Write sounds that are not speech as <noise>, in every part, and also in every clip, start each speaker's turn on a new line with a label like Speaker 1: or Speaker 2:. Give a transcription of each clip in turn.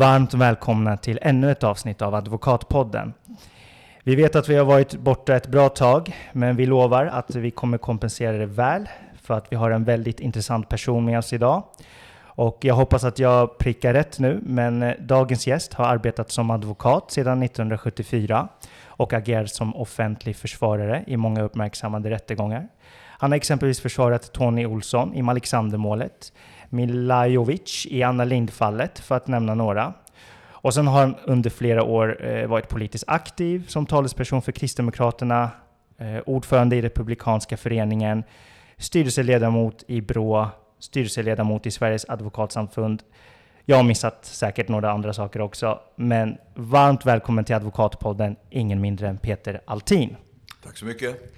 Speaker 1: Varmt välkomna till ännu ett avsnitt av Advokatpodden. Vi vet att vi har varit borta ett bra tag, men vi lovar att vi kommer kompensera det väl för att vi har en väldigt intressant person med oss idag. Och jag hoppas att jag prickar rätt nu, men eh, dagens gäst har arbetat som advokat sedan 1974 och agerat som offentlig försvarare i många uppmärksammade rättegångar. Han har exempelvis försvarat Tony Olsson i Malexandermålet, Milajovic i Anna Lindh-fallet, för att nämna några. Och sen har han under flera år eh, varit politiskt aktiv som talesperson för Kristdemokraterna, eh, ordförande i Republikanska föreningen, styrelseledamot i BRÅ, styrelseledamot i Sveriges advokatsamfund. Jag har missat säkert några andra saker också, men varmt välkommen till Advokatpodden, ingen mindre än Peter Altin.
Speaker 2: Tack så mycket.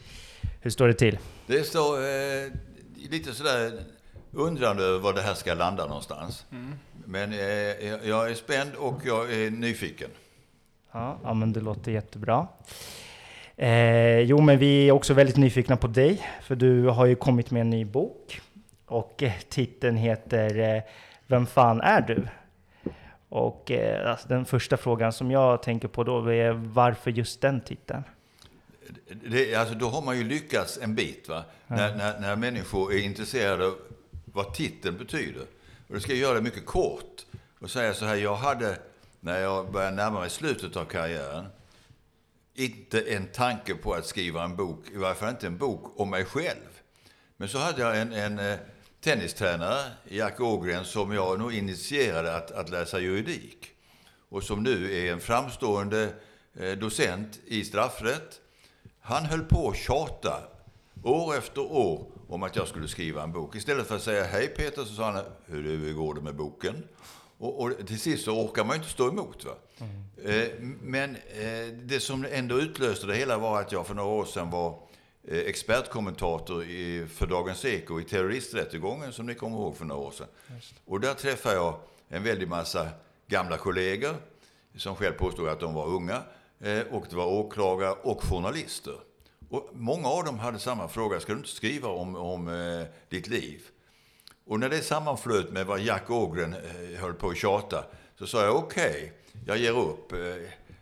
Speaker 1: Hur står det till?
Speaker 2: Det står eh, lite sådär undrande över var det här ska landa någonstans. Mm. Men eh, jag är spänd och jag är nyfiken.
Speaker 1: Ja, ja men det låter jättebra. Eh, jo, men vi är också väldigt nyfikna på dig, för du har ju kommit med en ny bok. Och eh, titeln heter eh, Vem fan är du? Och eh, alltså, den första frågan som jag tänker på då är varför just den titeln?
Speaker 2: Det, alltså, då har man ju lyckats en bit, va? Ja. När, när, när människor är intresserade av vad titeln betyder. Och då ska jag göra det mycket kort och säga så här, jag hade, när jag började närma mig slutet av karriären, inte en tanke på att skriva en bok, i varje fall inte en bok om mig själv. Men så hade jag en, en eh, tennistränare, Jack Ågren, som jag nog initierade att, att läsa juridik. Och som nu är en framstående eh, docent i straffrätt. Han höll på att tjata år efter år om att jag skulle skriva en bok. Istället för att säga hej Peter så sa han hur går det med boken? Och, och till sist så orkar man ju inte stå emot. Va? Mm. Eh, men eh, det som ändå utlöste det hela var att jag för några år sedan var eh, expertkommentator i, för Dagens Eko i terroristrättegången som ni kommer ihåg för några år sedan. Och där träffade jag en väldig massa gamla kollegor som själv påstod att de var unga. Eh, och det var åklagare och journalister. Och många av dem hade samma fråga, ska du inte skriva om, om eh, ditt liv? Och när det sammanflöt med vad Jack Ågren eh, höll på att tjata, så sa jag okej, okay, jag ger upp. Eh,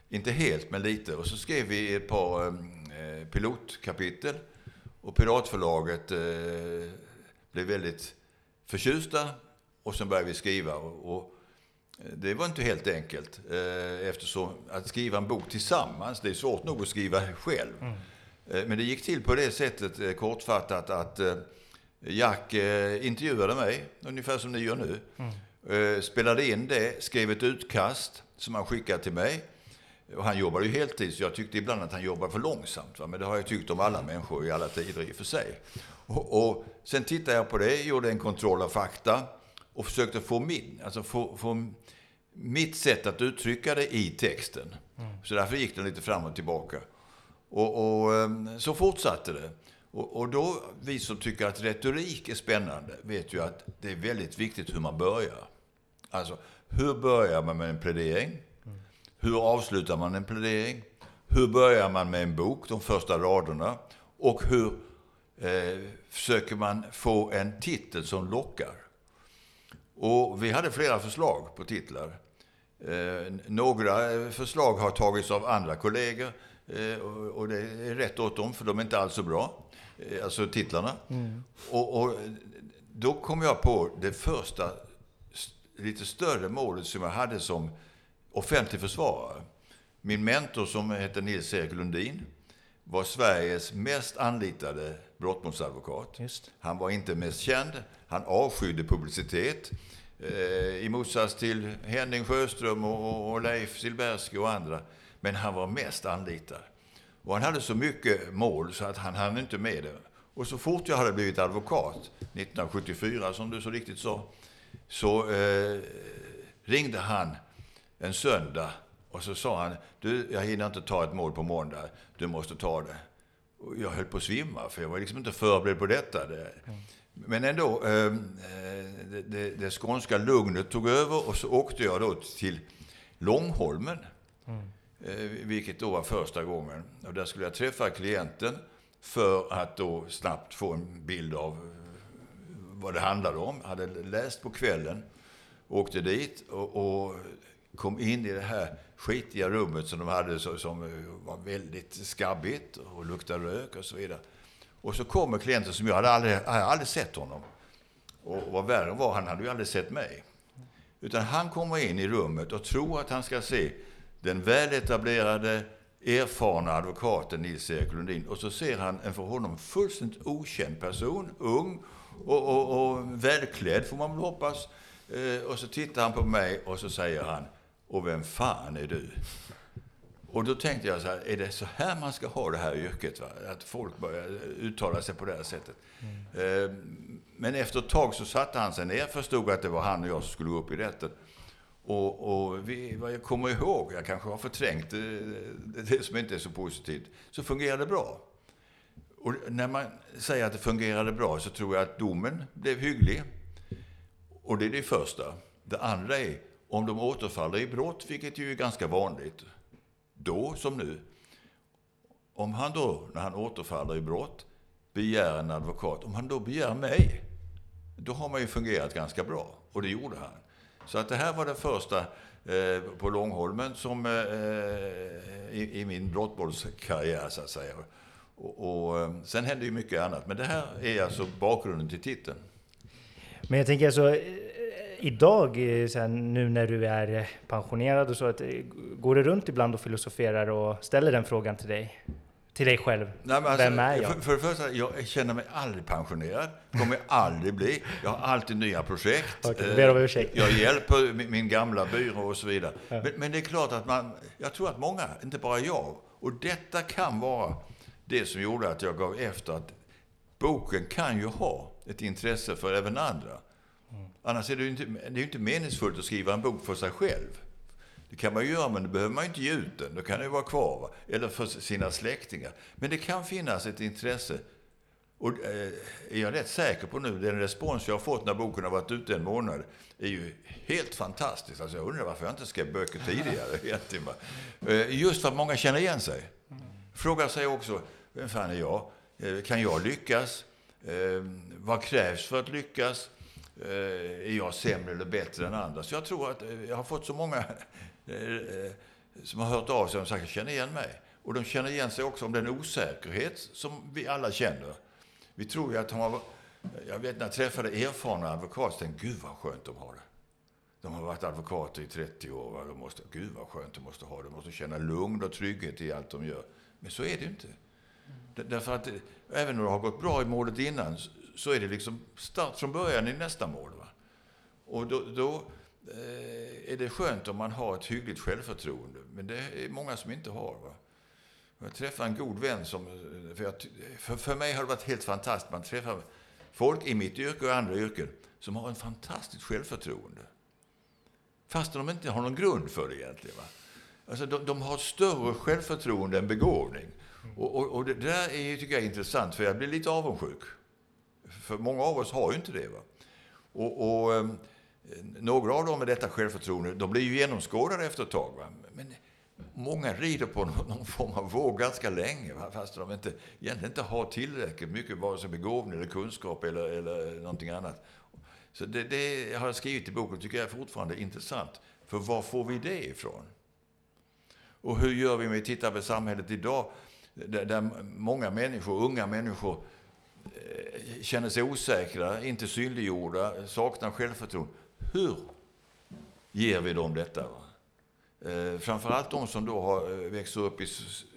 Speaker 2: inte helt, men lite. Och så skrev vi ett par eh, eh pilotkapitel. Och Piratförlaget eh, blev väldigt förtjusta. Och sen började vi skriva. Och, och eh, det var inte helt enkelt. Eh, eftersom att skriva en bok tillsammans, det är svårt nog att skriva själv. Mm. Eh, men det gick till på det sättet, eh, kortfattat, att eh, Jack intervjuade mig, ungefär som ni gör nu. Mm. Spelade in det, skrev ett utkast som han skickade till mig. Och han jobbade ju heltid, så jag tyckte ibland att han jobbade för långsamt. Va? Men det har jag tyckt om alla människor i alla tider i och för sig. Och, och sen tittade jag på det, gjorde en kontroll av fakta och försökte få min, alltså få, få mitt sätt att uttrycka det i texten. Mm. Så därför gick den lite fram och tillbaka. Och, och ehm, så fortsatte det. Och, och, då, vi som tycker att retorik är spännande, vet ju att det är väldigt viktigt hur man börjar. Alltså, hur börjar man med en plädering? Hur avslutar man en plädering? Hur börjar man med en bok, de första raderna? Och hur eh, försöker man få en titel som lockar? Och vi hade flera förslag på titlar. Eh, några eh, förslag har tagits av andra kollegor. Eh, och det är rätt åt dem, för de är inte alls så bra. Eh, alltså titlarna. Mm. Och, och, då kom jag på det första lite större målet som jag hade som offentlig försvarare. Min mentor som hette Nils-Erik Lundin var Sveriges mest anlitade brottmålsadvokat. Han var inte mest känd. Han avskydde publicitet. Eh, I motsats till Henning Sjöström och, och Leif Silbersky och andra men han var mest anlitad. Och han hade så mycket mål så att han hann inte med det. Och så fort jag hade blivit advokat, 1974 som du så riktigt sa, så eh, ringde han en söndag och så sa han, du, jag hinner inte ta ett mål på måndag, du måste ta det. Och jag höll på att svimma, för jag var liksom inte förberedd på detta. Det. Men ändå, eh, eh, det, det, det skånska lugnet tog över och så åkte jag då till Långholmen. Mm. Eh, vilket då var första gången. Och där skulle jag träffa klienten för att då snabbt få en bild av eh, vad det handlade om. Jag hade läst på kvällen åkte dit och, och kom in i det här skitiga rummet som de hade som eh, var väldigt skabbigt och luktade rök och så vidare. Och så kommer klienten som jag hade aldrig, jag hade aldrig sett honom. Och vad värre var, han hade ju aldrig sett mig. Utan han kommer in i rummet och tror att han ska se den väletablerade, erfarna advokaten Nils-Erik Lundin. Och så ser han en för honom fullständigt okänd person, ung och, och, och välklädd får man väl hoppas. Eh, och så tittar han på mig och så säger han, och vem fan är du? Och då tänkte jag så här, är det så här man ska ha det här yrket? Va? Att folk börjar uttala sig på det här sättet. Mm. Eh, men efter ett tag så satte han sig ner, förstod att det var han och jag som skulle gå upp i rätten. Och, och vi, vad jag kommer ihåg, jag kanske har förträngt det, det som inte är så positivt, så fungerade det bra. Och när man säger att det fungerade bra så tror jag att domen blev hygglig. Och det är det första. Det andra är om de återfaller i brott, vilket ju är ganska vanligt, då som nu. Om han då, när han återfaller i brott, begär en advokat, om han då begär mig, då har man ju fungerat ganska bra. Och det gjorde han. Så att det här var det första eh, på Långholmen som, eh, eh i, i, min brottbollskarriär, så att säga. Och, och, eh, sen hände ju mycket annat. Men det här är alltså bakgrunden till titeln.
Speaker 1: Men jag tänker alltså, eh, idag, sen, nu när du är pensionerad och så, att, går du runt ibland och filosoferar och ställer den frågan till dig? Till dig själv? Nej, alltså, Vem är jag?
Speaker 2: För, för det första, jag känner mig aldrig pensionerad. Kommer jag aldrig bli. Jag har alltid nya projekt.
Speaker 1: Okay, ber om ursäkt.
Speaker 2: Jag hjälper min, min gamla byrå och så vidare. Ja. Men, men, det är klart att man, jag tror att många, inte bara jag, och detta kan vara det som gjorde att jag gav efter att boken kan ju ha ett intresse för även andra. Mm. Annars är det ju inte, det är inte meningsfullt att skriva en bok för sig själv. Det kan man ju göra, men då behöver man inte ge ut den. Då kan den ju vara kvar. Va? Eller för sina släktingar. Men det kan finnas ett intresse. Och eh, är jag rätt säker på nu, den respons jag har fått när boken har varit ute en månad, är ju helt fantastisk. Alltså jag undrar varför jag inte skrev böcker tidigare <laughs> egentligen. Va? Eh, just för att många känner igen sig. Frågar sig också, vem fan är jag? Eh, kan jag lyckas? Eh, vad krävs för att lyckas? Eh, är jag sämre eller bättre än andra? Så jag tror att eh, jag har fått så många Eh, eh, som har hört av sig och sagt att känner igen mig. Och de känner igen sig också om den osäkerhet som vi alla känner. Vi tror ju att de har... Jag vet när jag träffade erfarna advokater, tänkte gud vad skönt de har det. De har varit advokater i 30 år. De måste, gud vad skönt de måste ha det. De måste känna lugn och trygghet i allt de gör. Men så är det ju inte. Därför att eh, även om det har gått bra i målet innan så är det liksom start från början i nästa mål. Va? Och då, då Eh, är det skönt om man har ett hyggligt självförtroende. Men det är många som inte har. Va? Jag träffade en god vän som... För, jag, för, för mig har det varit helt fantastiskt. Man träffar folk i mitt yrke och andra yrken som har en fantastiskt självförtroende. Fast de inte har någon grund för det egentligen. Va? Alltså de, de har större självförtroende än begåvning. Och, och, och det där är, tycker jag är intressant, för jag blir lite avundsjuk. För många av oss har ju inte det. Va? Och, och ehm, några av dem med detta självförtroende, de blir ju genomskådade efter ett tag. Va? Men många rider på någon form av våg ganska länge, va? fast de inte, egentligen inte har tillräckligt mycket, vare sig begåvning eller kunskap eller, eller någonting annat. Så det, det har jag skrivit i boken, tycker jag fortfarande är intressant. För var får vi det ifrån? Och hur gör vi om vi tittar på samhället idag, där, där många människor, unga människor, eh, känner sig osäkra, inte synliggjorda, saknar självförtroende. Hur ger vi dem detta? Eh, framförallt de som då har eh, växt upp i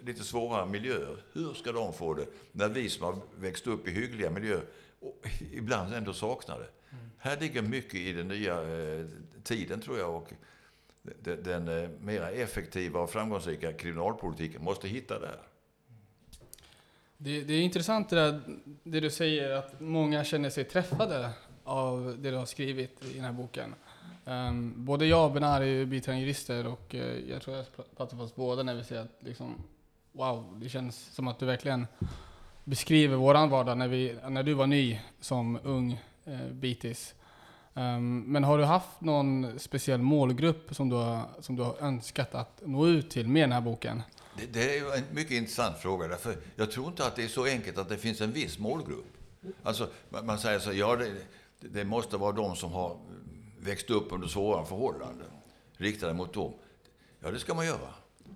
Speaker 2: lite svårare miljöer. Hur ska de få det när vi som har växt upp i hyggliga miljöer och <laughs> ibland ändå saknar det? Mm. Här ligger mycket i den nya eh, tiden tror jag och den, den eh, mera effektiva och framgångsrika kriminalpolitiken måste hitta det här.
Speaker 3: Det, det, är intressant det, där, det du säger att många känner sig träffade av det du har skrivit i den här boken. Um, både jag och Benar är ju biträdande jurister och uh, jag tror jag pratar för oss båda när vi säger att liksom, wow, det känns som att du verkligen beskriver våran vardag när, vi, när du var ny som ung uh, bitis. Um, men har du haft någon speciell målgrupp som du, har, som du har önskat att nå ut till med den här boken?
Speaker 2: Det, det är en mycket intressant fråga. Därför jag tror inte att det är så enkelt att det finns en viss målgrupp. Alltså, man säger så, ja, det, det måste vara de som har växt upp under svåra förhållanden, riktade mot dem. Ja, det ska man göra.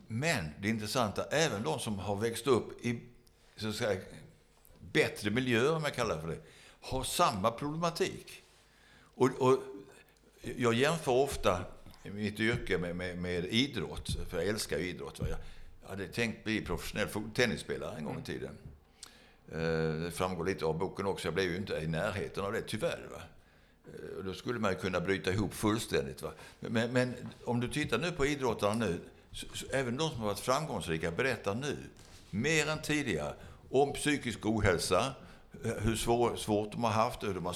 Speaker 2: Men det intressanta, även de som har växt upp i så att säga, bättre miljöer, om jag kallar det för det, har samma problematik. Och, och jag jämför ofta mitt yrke med, med, med, idrott, för jag älskar idrott. Jag hade tänkt bli professionell tennisspelare en gång i tiden. Eh, det framgår lite av boken också. Jag blev ju inte i närheten av det, tyvärr. Va? Eh, då skulle man ju kunna bryta ihop fullständigt. Va? Men, men om du tittar nu på idrottarna nu, så, så även de som har varit framgångsrika berättar nu, mer än tidigare, om psykisk ohälsa, eh, hur svår, svårt de har haft, hur de har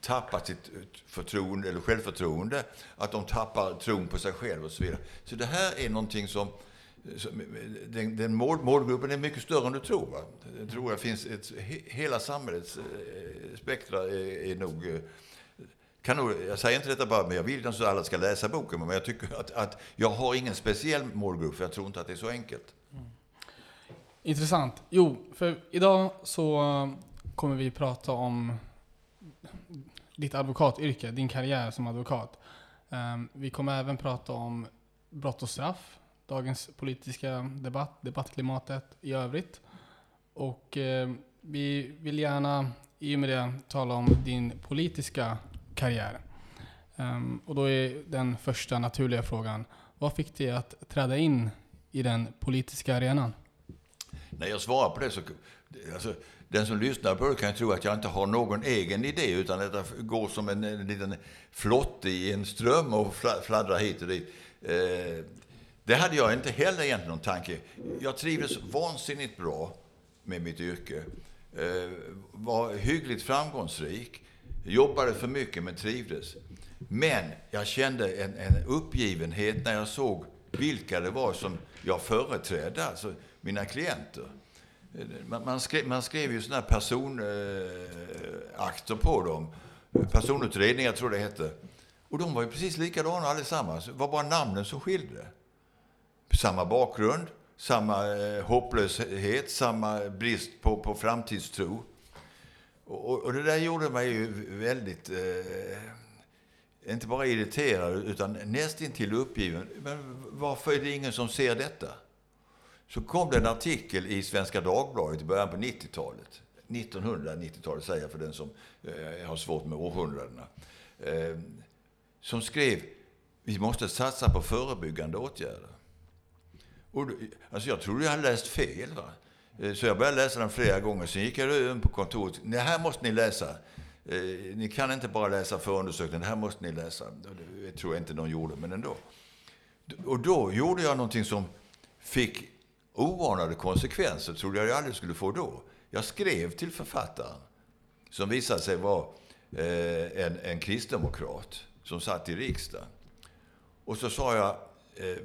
Speaker 2: tappat sitt förtroende eller självförtroende, att de tappar tron på sig själv och så vidare. Så det här är någonting som den, den mål, målgruppen är mycket större än du tror. Va? Jag tror att finns ett, hela samhällets eh, spektra är, är nog eh, kan nog, jag säger inte detta bara, men jag vill att alla ska läsa boken. Men jag tycker att, att jag har ingen speciell målgrupp, för jag tror inte att det är så enkelt. Mm.
Speaker 3: Intressant. Jo, för idag så eh, kommer vi prata om ditt advokatyrke, din karriär som advokat. Ehm, vi kommer även prata om brott och straff, dagens politiska debatt, debattklimatet i övrigt. Och eh, vi vill gärna i och med det tala om din politiska karriär. Um, och då är den första naturliga frågan, vad fick dig att träda in i den politiska arenan?
Speaker 2: När jag svarar på det så, alltså, den som lyssnar på det kan tro att jag inte har någon egen idé, utan att det går som en, en liten flotte i en ström och fladdrar hit och dit. Eh, det hade jag inte heller egentligen någon tanke. Jag trivdes vansinnigt bra med mitt yrke. Eh, var hyggligt framgångsrik. Jobbade för mycket men trivdes. Men jag kände en, en uppgivenhet när jag såg vilka det var som jag företrädde, alltså mina klienter. Eh, man, man, skrev, man skrev ju sådana här personakter eh, på dem. Personutredningar tror jag det hette. Och de var ju precis likadana allesammans. Det var bara namnen som skilde. Samma bakgrund, samma eh, hopplöshet, samma brist på, på framtidstro. Och, och, det där gjorde mig ju väldigt, eh, inte bara irriterad, utan nästintill uppgiven. Men varför är det ingen som ser detta? Så kom det en artikel i Svenska Dagbladet i början på 90-talet. 1990-talet säger jag för den som eh, har svårt med århundradena. Eh, som skrev, vi måste satsa på förebyggande åtgärder. Och, alltså jag trodde jag hade läst fel. Va? Eh, så jag började läsa den flera gånger. Sen gick jag in på kontoret. Det här måste ni läsa. Eh, ni kan inte bara läsa förundersökningen, det här måste ni läsa. Det tror jag inte någon gjorde, men ändå. Och då gjorde jag någonting som fick oanade konsekvenser, trodde jag aldrig skulle få då. Jag skrev till författaren, som visade sig vara eh, en, en kristdemokrat, som satt i riksdagen. Och så sa jag, eh,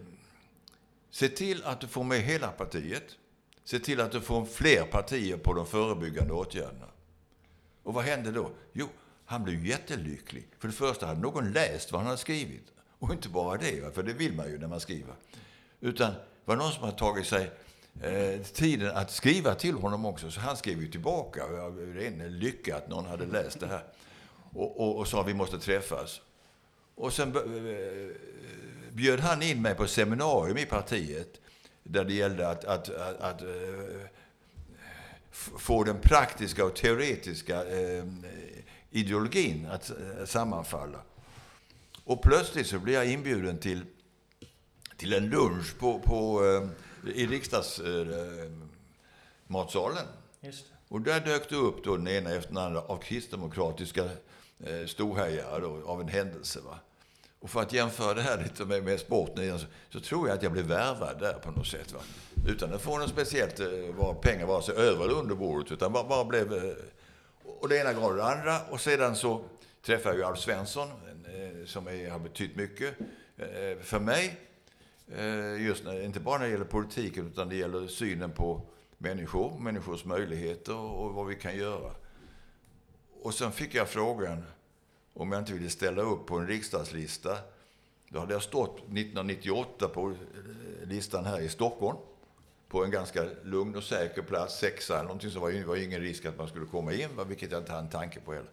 Speaker 2: se till att du får med hela partiet. Se till att du får fler partier på de förebyggande åtgärderna. Och vad hände då? Jo, han blev jättelycklig. För det första hade någon läst vad han hade skrivit. Och inte bara det, för det vill man ju när man skriver. Utan det var någon som hade tagit sig eh, tiden att skriva till honom också. Så han skrev ju tillbaka. Det är en lycka att någon hade läst det här. Och, och, och sa vi måste träffas. Och sen eh, bjöd han in mig på seminarium i partiet där det gällde att, att, att, att uh, få den praktiska och teoretiska uh, ideologin att uh, sammanfalla. Och plötsligt så blev jag inbjuden till, till en lunch på, på, i riksdagsmatsalen. Och där dök det upp då den ena efter den andra av kristdemokratiska storhejare av en händelse. Va? Och för att jämföra det här lite med, med sporten så, så, tror jag att jag blev värvad där på något sätt. Va? Utan att få något speciellt eh, var pengar vare sig över eller under bordet. Utan bara, bara blev... Eh, och det ena gav det andra. Och sedan så träffade jag ju Alf Svensson eh, som är, har betytt mycket för mig. Just när, inte bara när det gäller politiken utan det gäller synen på människor, människors möjligheter och vad vi kan göra. Och sen fick jag frågan om jag inte ville ställa upp på en riksdagslista. Då hade jag stått 1998 på eh, listan här i Stockholm på en ganska lugn och säker plats, sexa eller någonting, så var det var ingen risk att man skulle komma in, vilket jag inte hade en tanke på heller.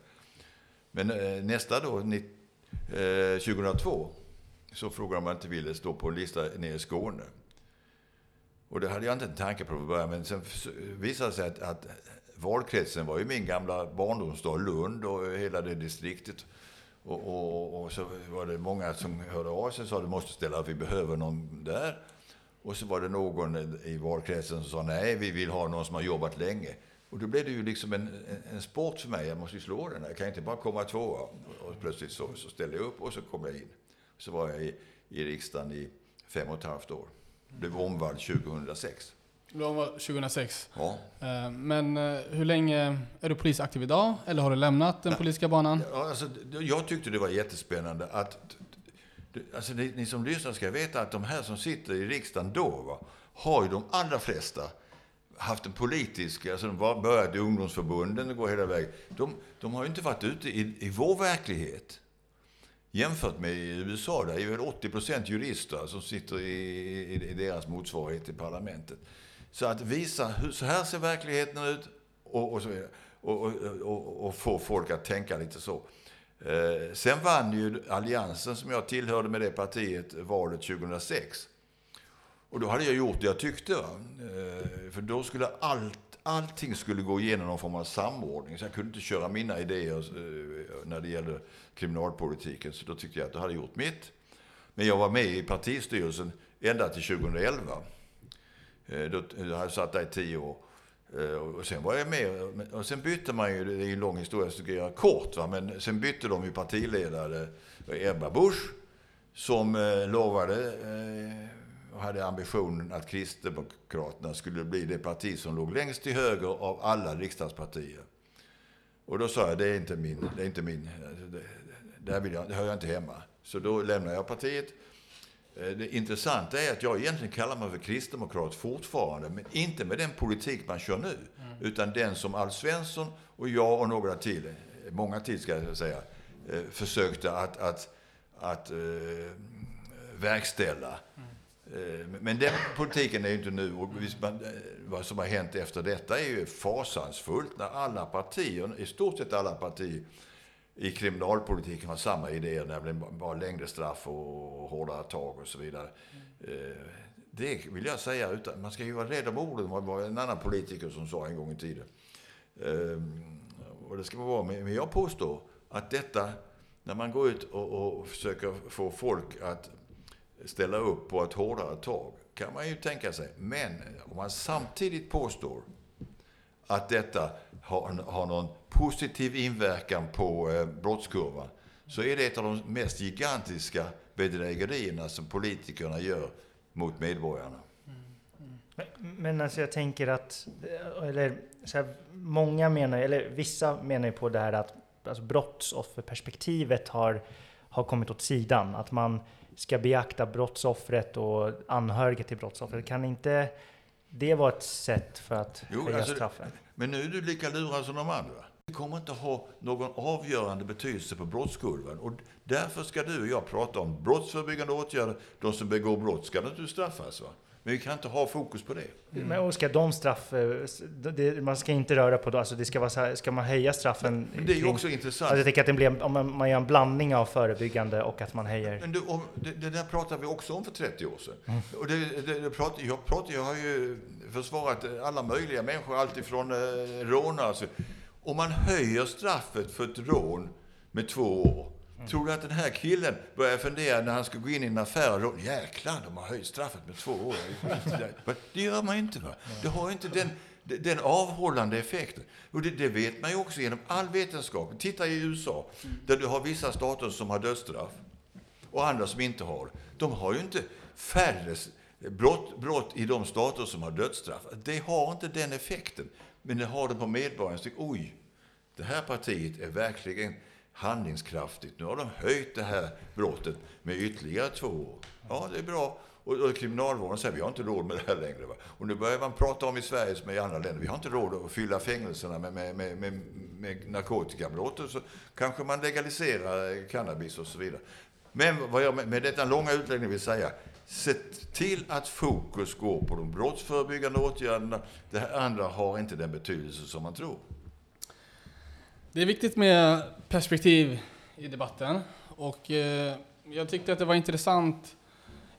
Speaker 2: Men eh, nästa då, eh, 2002 så frågade om man inte ville stå på en lista nere i Skåne. Och det hade jag inte en tanke på från början, men sen visade det sig att, att valkretsen var ju min gamla barndomsstad Lund och hela det distriktet. Och, och, och, så var det många som hörde av sig och sa att du måste ställa upp, vi behöver någon där. Och så var det någon i valkretsen som sa nej, vi vill ha någon som har jobbat länge. Och då blev det ju liksom en, en, en sport för mig. Jag måste ju slå den. Jag kan inte bara komma tvåa. Och plötsligt så, så ställde jag upp och så kom jag in. Så var jag i, i riksdagen i fem och ett halvt år. Blev omvald 2006.
Speaker 3: Blev omvald 2006?
Speaker 2: Ja.
Speaker 3: Eh, men eh, hur länge är du polisaktiv idag? Eller har du lämnat den politiska banan?
Speaker 2: Ja, alltså, jag tyckte det var jättespännande att Alltså ni, ni, som lyssnar ska veta att de här som sitter i riksdagen då va, har ju de allra flesta haft en politisk, alltså de började i ungdomsförbunden och går hela vägen. De, de har ju inte varit ute i, i vår verklighet. Jämfört med i USA, där är väl 80 procent jurister som sitter i, i, i, deras motsvarighet i parlamentet. Så att visa hur så här ser verkligheten ut och, och, så vidare, och, och, och, och få folk att tänka lite så. Eh, sen vann ju Alliansen, som jag tillhörde med det partiet, valet 2006. Och då hade jag gjort det jag tyckte. Eh, för då skulle allt, allting skulle gå igenom någon form av samordning. Så jag kunde inte köra mina idéer eh, när det gällde kriminalpolitiken. Så då tyckte jag att jag hade gjort mitt. Men jag var med i partistyrelsen ända till 2011. Eh, då, då hade Eh, jag satt där i tio år. Eh, och sen var jag med. Och sen bytte man ju, det är en lång historia, så ska jag göra kort. Va? Men sen bytte de ju partiledare. Eh, Ebba Busch, som lovade och hade ambitionen att Kristdemokraterna skulle bli det parti som låg längst till höger av alla riksdagspartier. Och då sa jag, det är inte min, det är inte min, det, där vill jag, det hör jag inte hemma. Så då lämnade jag partiet. Eh, det intressanta är att jag egentligen kallar mig för kristdemokrat fortfarande, men inte med den politik man kör nu, mm. utan den som Alf Svensson och jag och några till, många till ska jag säga, eh, försökte att, att, att uh, verkställa. Mm. Men den politiken är ju inte nu. Och vad som har hänt efter detta är ju fasansfullt när alla partier, i stort sett alla partier, i kriminalpolitiken har samma idéer, nämligen bara längre straff och hårdare tag och så vidare. Mm. Det vill jag säga, utan, man ska ju vara rädd om orden, det var en annan politiker som sa en gång i tiden. Eh, och det ska man vara, men jag påstår att detta, när man går ut och, och försöker få folk att ställa upp på ett hårdare tag, kan man ju tänka sig. Men om man samtidigt påstår att detta har, har någon positiv inverkan på eh, brottskurvan så är det ett av de mest gigantiska bedrägerierna som politikerna gör mot medborgarna.
Speaker 1: Men, men alltså jag tänker att, eller så här, många menar, eller vissa menar ju på det här att alltså brottsofferperspektivet har, har kommit åt sidan. Att man ska beakta brottsoffret och anhöriga till brottsoffret. Kan inte det vara ett sätt för att jo, höja alltså, straffen?
Speaker 2: Men nu är du lika lurad som de andra. Det kommer inte ha någon avgörande betydelse på brottskurvan. Och därför ska du och jag prata om brottsförebyggande åtgärder. De som begår brott ska naturligtvis straffas. Va? Men vi kan inte ha fokus på det.
Speaker 1: Mm. Men och ska de straff... Det, man ska inte röra på det. Alltså det ska, vara här, ska man höja straffen?
Speaker 2: Men det är ju också intressant.
Speaker 1: Alltså jag tänker att det blir, om man, man gör en blandning av förebyggande och att man höjer...
Speaker 2: Men du, om, det, det, där pratade vi också om för 30 år sedan. Mm. Och det, det, det prat, jag, prat, jag har ju försvarat alla möjliga människor, alltifrån eh, rånare. Alltså. Om man höjer straffet för ett rån med två år Mm. Tror du att den här killen börjar fundera när han ska gå in i en affär och jäklar, de har höjt straffet med två år. Det gör man inte. Va? Det har inte den, den avhållande effekten. Och det, det, vet man ju också genom all vetenskap. Titta i USA, där du har vissa stater som har dödsstraff och andra som inte har. De har ju inte färre brott, brott i de stater som har dödsstraff. Det har inte den effekten. Men det har det på medborgarna. Oj, det här partiet är verkligen handlingskraftigt. Nu har de höjt det här brottet med ytterligare två år. Ja, det är bra. Och, och kriminalvården säger vi har inte råd med det här längre. Va? Och nu börjar man prata om i Sverige som i andra länder, vi har inte råd att fylla fängelserna med, med, med, med, med narkotikabrott. Så kanske man legaliserar cannabis och så vidare. Men vad jag med detta långa utläggning vill säga, se till att fokus går på de brottsförebyggande åtgärderna. Det här andra har inte den betydelse som man tror.
Speaker 3: Det är viktigt med perspektiv i debatten. Och eh, jag tyckte att det var intressant.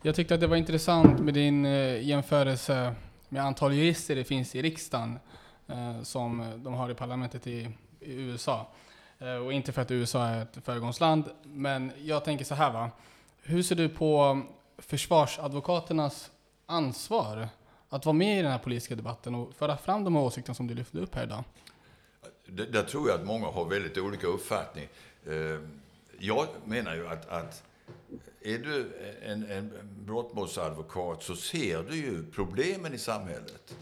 Speaker 3: Jag tyckte att det var intressant med din eh, jämförelse med antal jurister det finns i riksdagen eh, som de har i parlamentet i, i USA. Eh, och inte för att USA är ett föregångsland, men jag tänker så här va. Hur ser du på försvarsadvokaternas ansvar att vara med i den här politiska debatten och föra fram de här åsikterna som du lyfte upp här idag?
Speaker 2: Där tror jag att många har väldigt olika uppfattning. Eh, jag menar ju att, att är du en, en brottmålsadvokat så ser du ju problemen i samhället.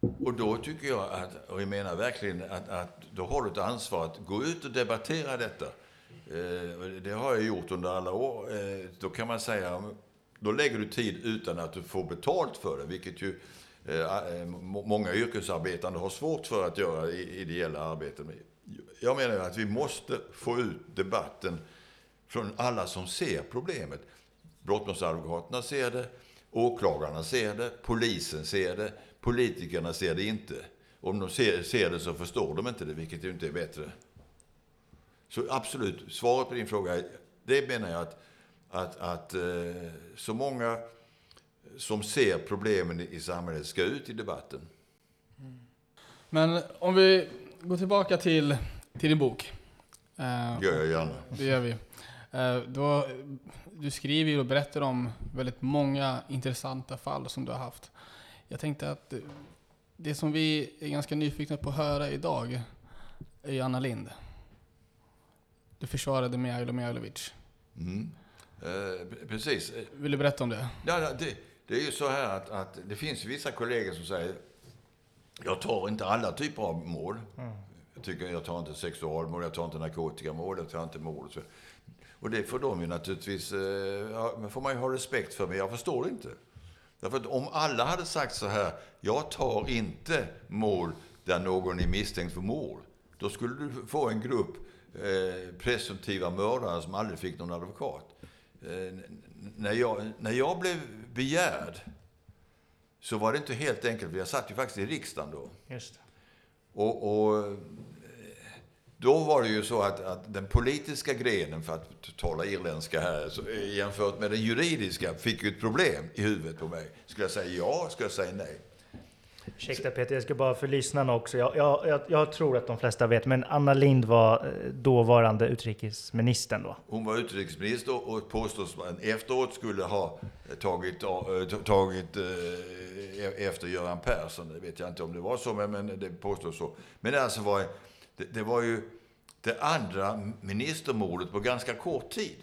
Speaker 2: Och då tycker jag att, och jag menar verkligen att, att då har du ett ansvar att gå ut och debattera detta. Eh, det har jag gjort under alla år. Eh, då kan man säga, då lägger du tid utan att du får betalt för det, vilket ju Eh, eh, många yrkesarbetande har svårt för att göra ideella arbeten. Jag menar att vi måste få ut debatten från alla som ser problemet. Brottmålsadvokaterna ser det, åklagarna ser det, polisen ser det, politikerna ser det inte. Om de ser, ser det så förstår de inte det, vilket ju inte är bättre. Så absolut, svaret på din fråga, det menar jag att, att, att eh, så många som ser problemen i samhället ska ut i debatten.
Speaker 3: Men om vi går tillbaka till, till din bok.
Speaker 2: Uh, gör jag gärna.
Speaker 3: Det gör vi. Uh, då, du skriver och berättar om väldigt många intressanta fall som du har haft. Jag tänkte att det som vi är ganska nyfikna på att höra idag är ju Anna Lind. Du försvarade Mijailo Mijailovic.
Speaker 2: Mm. Eh, precis.
Speaker 3: Vill du berätta om det?
Speaker 2: Ja, det, det är ju så här att, att, det finns vissa kollegor som säger jag tar inte alla typer av mål. Mm. Jag, tycker, jag tar inte sexualmål, jag tar inte narkotikamål, jag tar inte mord och så. Och det får de ju naturligtvis, eh, ja, får man ju ha respekt för, men jag förstår det inte. Därför att om alla hade sagt så här, jag tar inte mål där någon är misstänkt för mord. Då skulle du få en grupp eh, presumtiva mördare som aldrig fick någon advokat. Eh, när, jag, när jag blev begärd så var det inte helt enkelt, för jag satt ju faktiskt i riksdagen då.
Speaker 1: Just
Speaker 2: och, och då var det ju så att, att, den politiska grenen, för att tala irländska här, så, jämfört med den juridiska, fick ju ett problem i huvudet på mig. Skulle jag säga ja? Skulle jag säga nej?
Speaker 1: Ursäkta Peter, jag ska bara för lyssnarna också. Jag, jag, jag, tror att de flesta vet, men Anna Lind var eh, dåvarande utrikesministern då?
Speaker 2: Hon var utrikesminister och påstås efteråt skulle ha tagit, eh, tagit eh, e-, efter Göran Persson. Det vet jag inte om det var så, men det påstås så. Men det alltså var det, det var ju det andra ministermordet på ganska kort tid.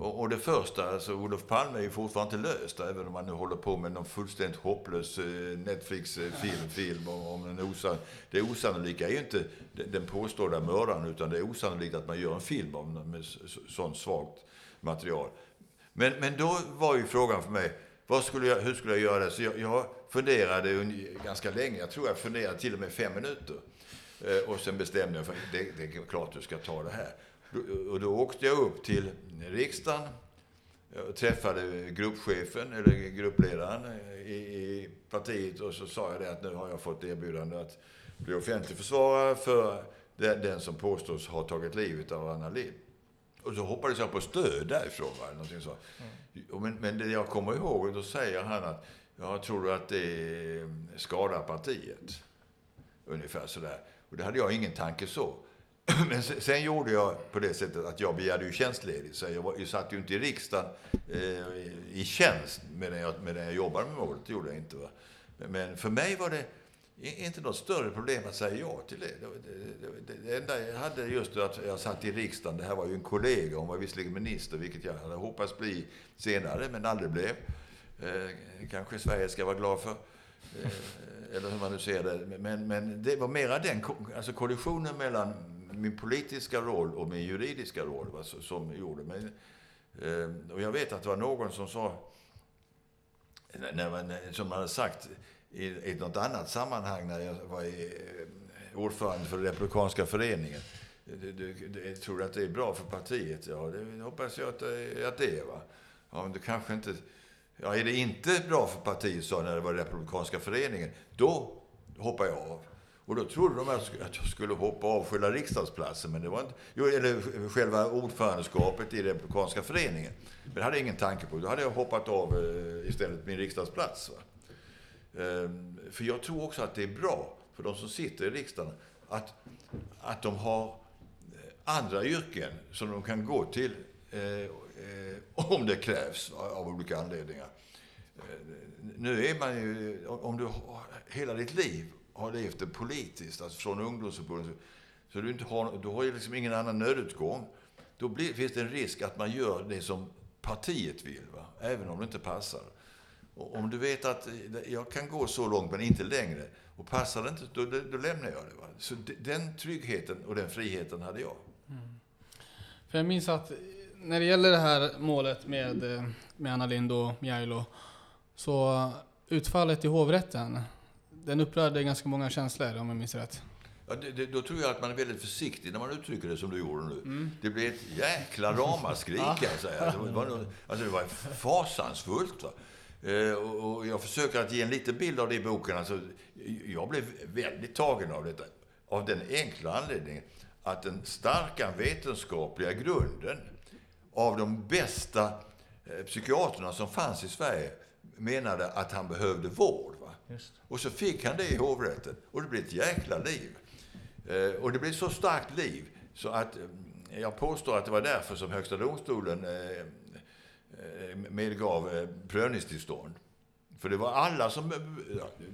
Speaker 2: Och, och, det första, alltså Olof Palme är ju fortfarande inte löst, även om man nu håller på med någon fullständigt hopplös eh, Netflix-film <laughs> film om en osann... Det osannolika är ju inte den påstådda mördaren, utan det är osannolikt att man gör en film om med sånt svagt material. Men, men då var ju frågan för mig, vad skulle jag, hur skulle jag göra det? Så jag, jag funderade ganska länge, jag tror jag funderade till och med fem minuter. Eh, och sen bestämde jag för det, det är klart du ska ta det här. Och då åkte jag upp till riksdagen och träffade gruppchefen, eller gruppledaren i, i partiet och så sa jag det att nu har jag fått erbjudande att bli offentlig försvarare för den, den som påstås ha tagit livet av Anna Lindh. Och så hoppades jag på stöd därifrån. Va? Någonting så. Mm. Men, men det jag kommer ihåg, då säger han att jag tror att det skadar partiet. Ungefär sådär. Och det hade jag ingen tanke så. Men sen, sen, gjorde jag på det sättet att jag begärde ju tjänstledigt. Så jag, var, jag satt ju inte i riksdagen eh, i tjänst medan jag, medan jag jobbade med målet. Det gjorde jag inte. Va? Men, men för mig var det inte något större problem att säga ja till det. Det, det, det, det enda jag hade just att jag satt i riksdagen. Det här var ju en kollega. Hon var visserligen minister, vilket jag hade hoppats bli senare, men aldrig blev. Eh, kanske Sverige ska vara glad för. Eh, eller hur man nu ser det. Men, men det var mera den alltså kollisionen mellan min politiska roll och min juridiska roll va, som gjorde mig... Eh, och jag vet att det var någon som sa, när man, som man hade sagt i, i något annat sammanhang när jag var i, eh, ordförande för Republikanska föreningen. Du, du, du, tror att det är bra för partiet? Ja, det hoppas jag att, eh, att det är. Va? Ja, men du kanske inte Ja, är det inte bra för partiet, sa när det var Republikanska föreningen, då hoppar jag av. Och då trodde de att jag skulle hoppa av själva riksdagsplatsen, men det var inte, jo, eller själva ordförandeskapet i Republikanska föreningen. Men det hade jag ingen tanke på. Då hade jag hoppat av eh, istället min riksdagsplats. Va? Ehm, för jag tror också att det är bra för de som sitter i riksdagen att, att de har eh, andra yrken som de kan gå till eh, eh om det krävs av olika anledningar. Nu är man ju, om du hela ditt liv har levt det politiskt, alltså från ungdomsförbundet, så du, inte har, du har ju liksom ingen annan nödutgång. Då blir, finns det en risk att man gör det som partiet vill, va? även om det inte passar. Och om du vet att eh, jag kan gå så långt, men inte längre, och passar det inte, då, då lämnar jag det. Va? Så den tryggheten och den friheten hade jag. Mm.
Speaker 3: För jag minns att eh, när det gäller det här målet med, eh, med Anna Lindh och Mjailo, så utfallet i hovrätten, den upprörde ganska många känslor om jag minns rätt.
Speaker 2: Ja, det, det, då tror jag att man är väldigt försiktig när man uttrycker det som du gjorde nu. Mm. Det blev ett jäkla ramaskri kan jag säga. Alltså, det, var, alltså, det var fasansfullt. Va? Eh, och, och, jag försöker att ge en liten bild av det i boken. Alltså, jag blev väldigt tagen av detta. Av den enkla anledningen att den starka vetenskapliga grunden av de bästa eh, psykiaterna som fanns i Sverige menade att han behövde vård. Och så fick han det i hovrätten. Och det blev ett jäkla liv. Eh, och det blev så starkt liv så att eh, jag påstår att det var därför som Högsta domstolen eh, medgav prövningstillstånd. För det var alla som...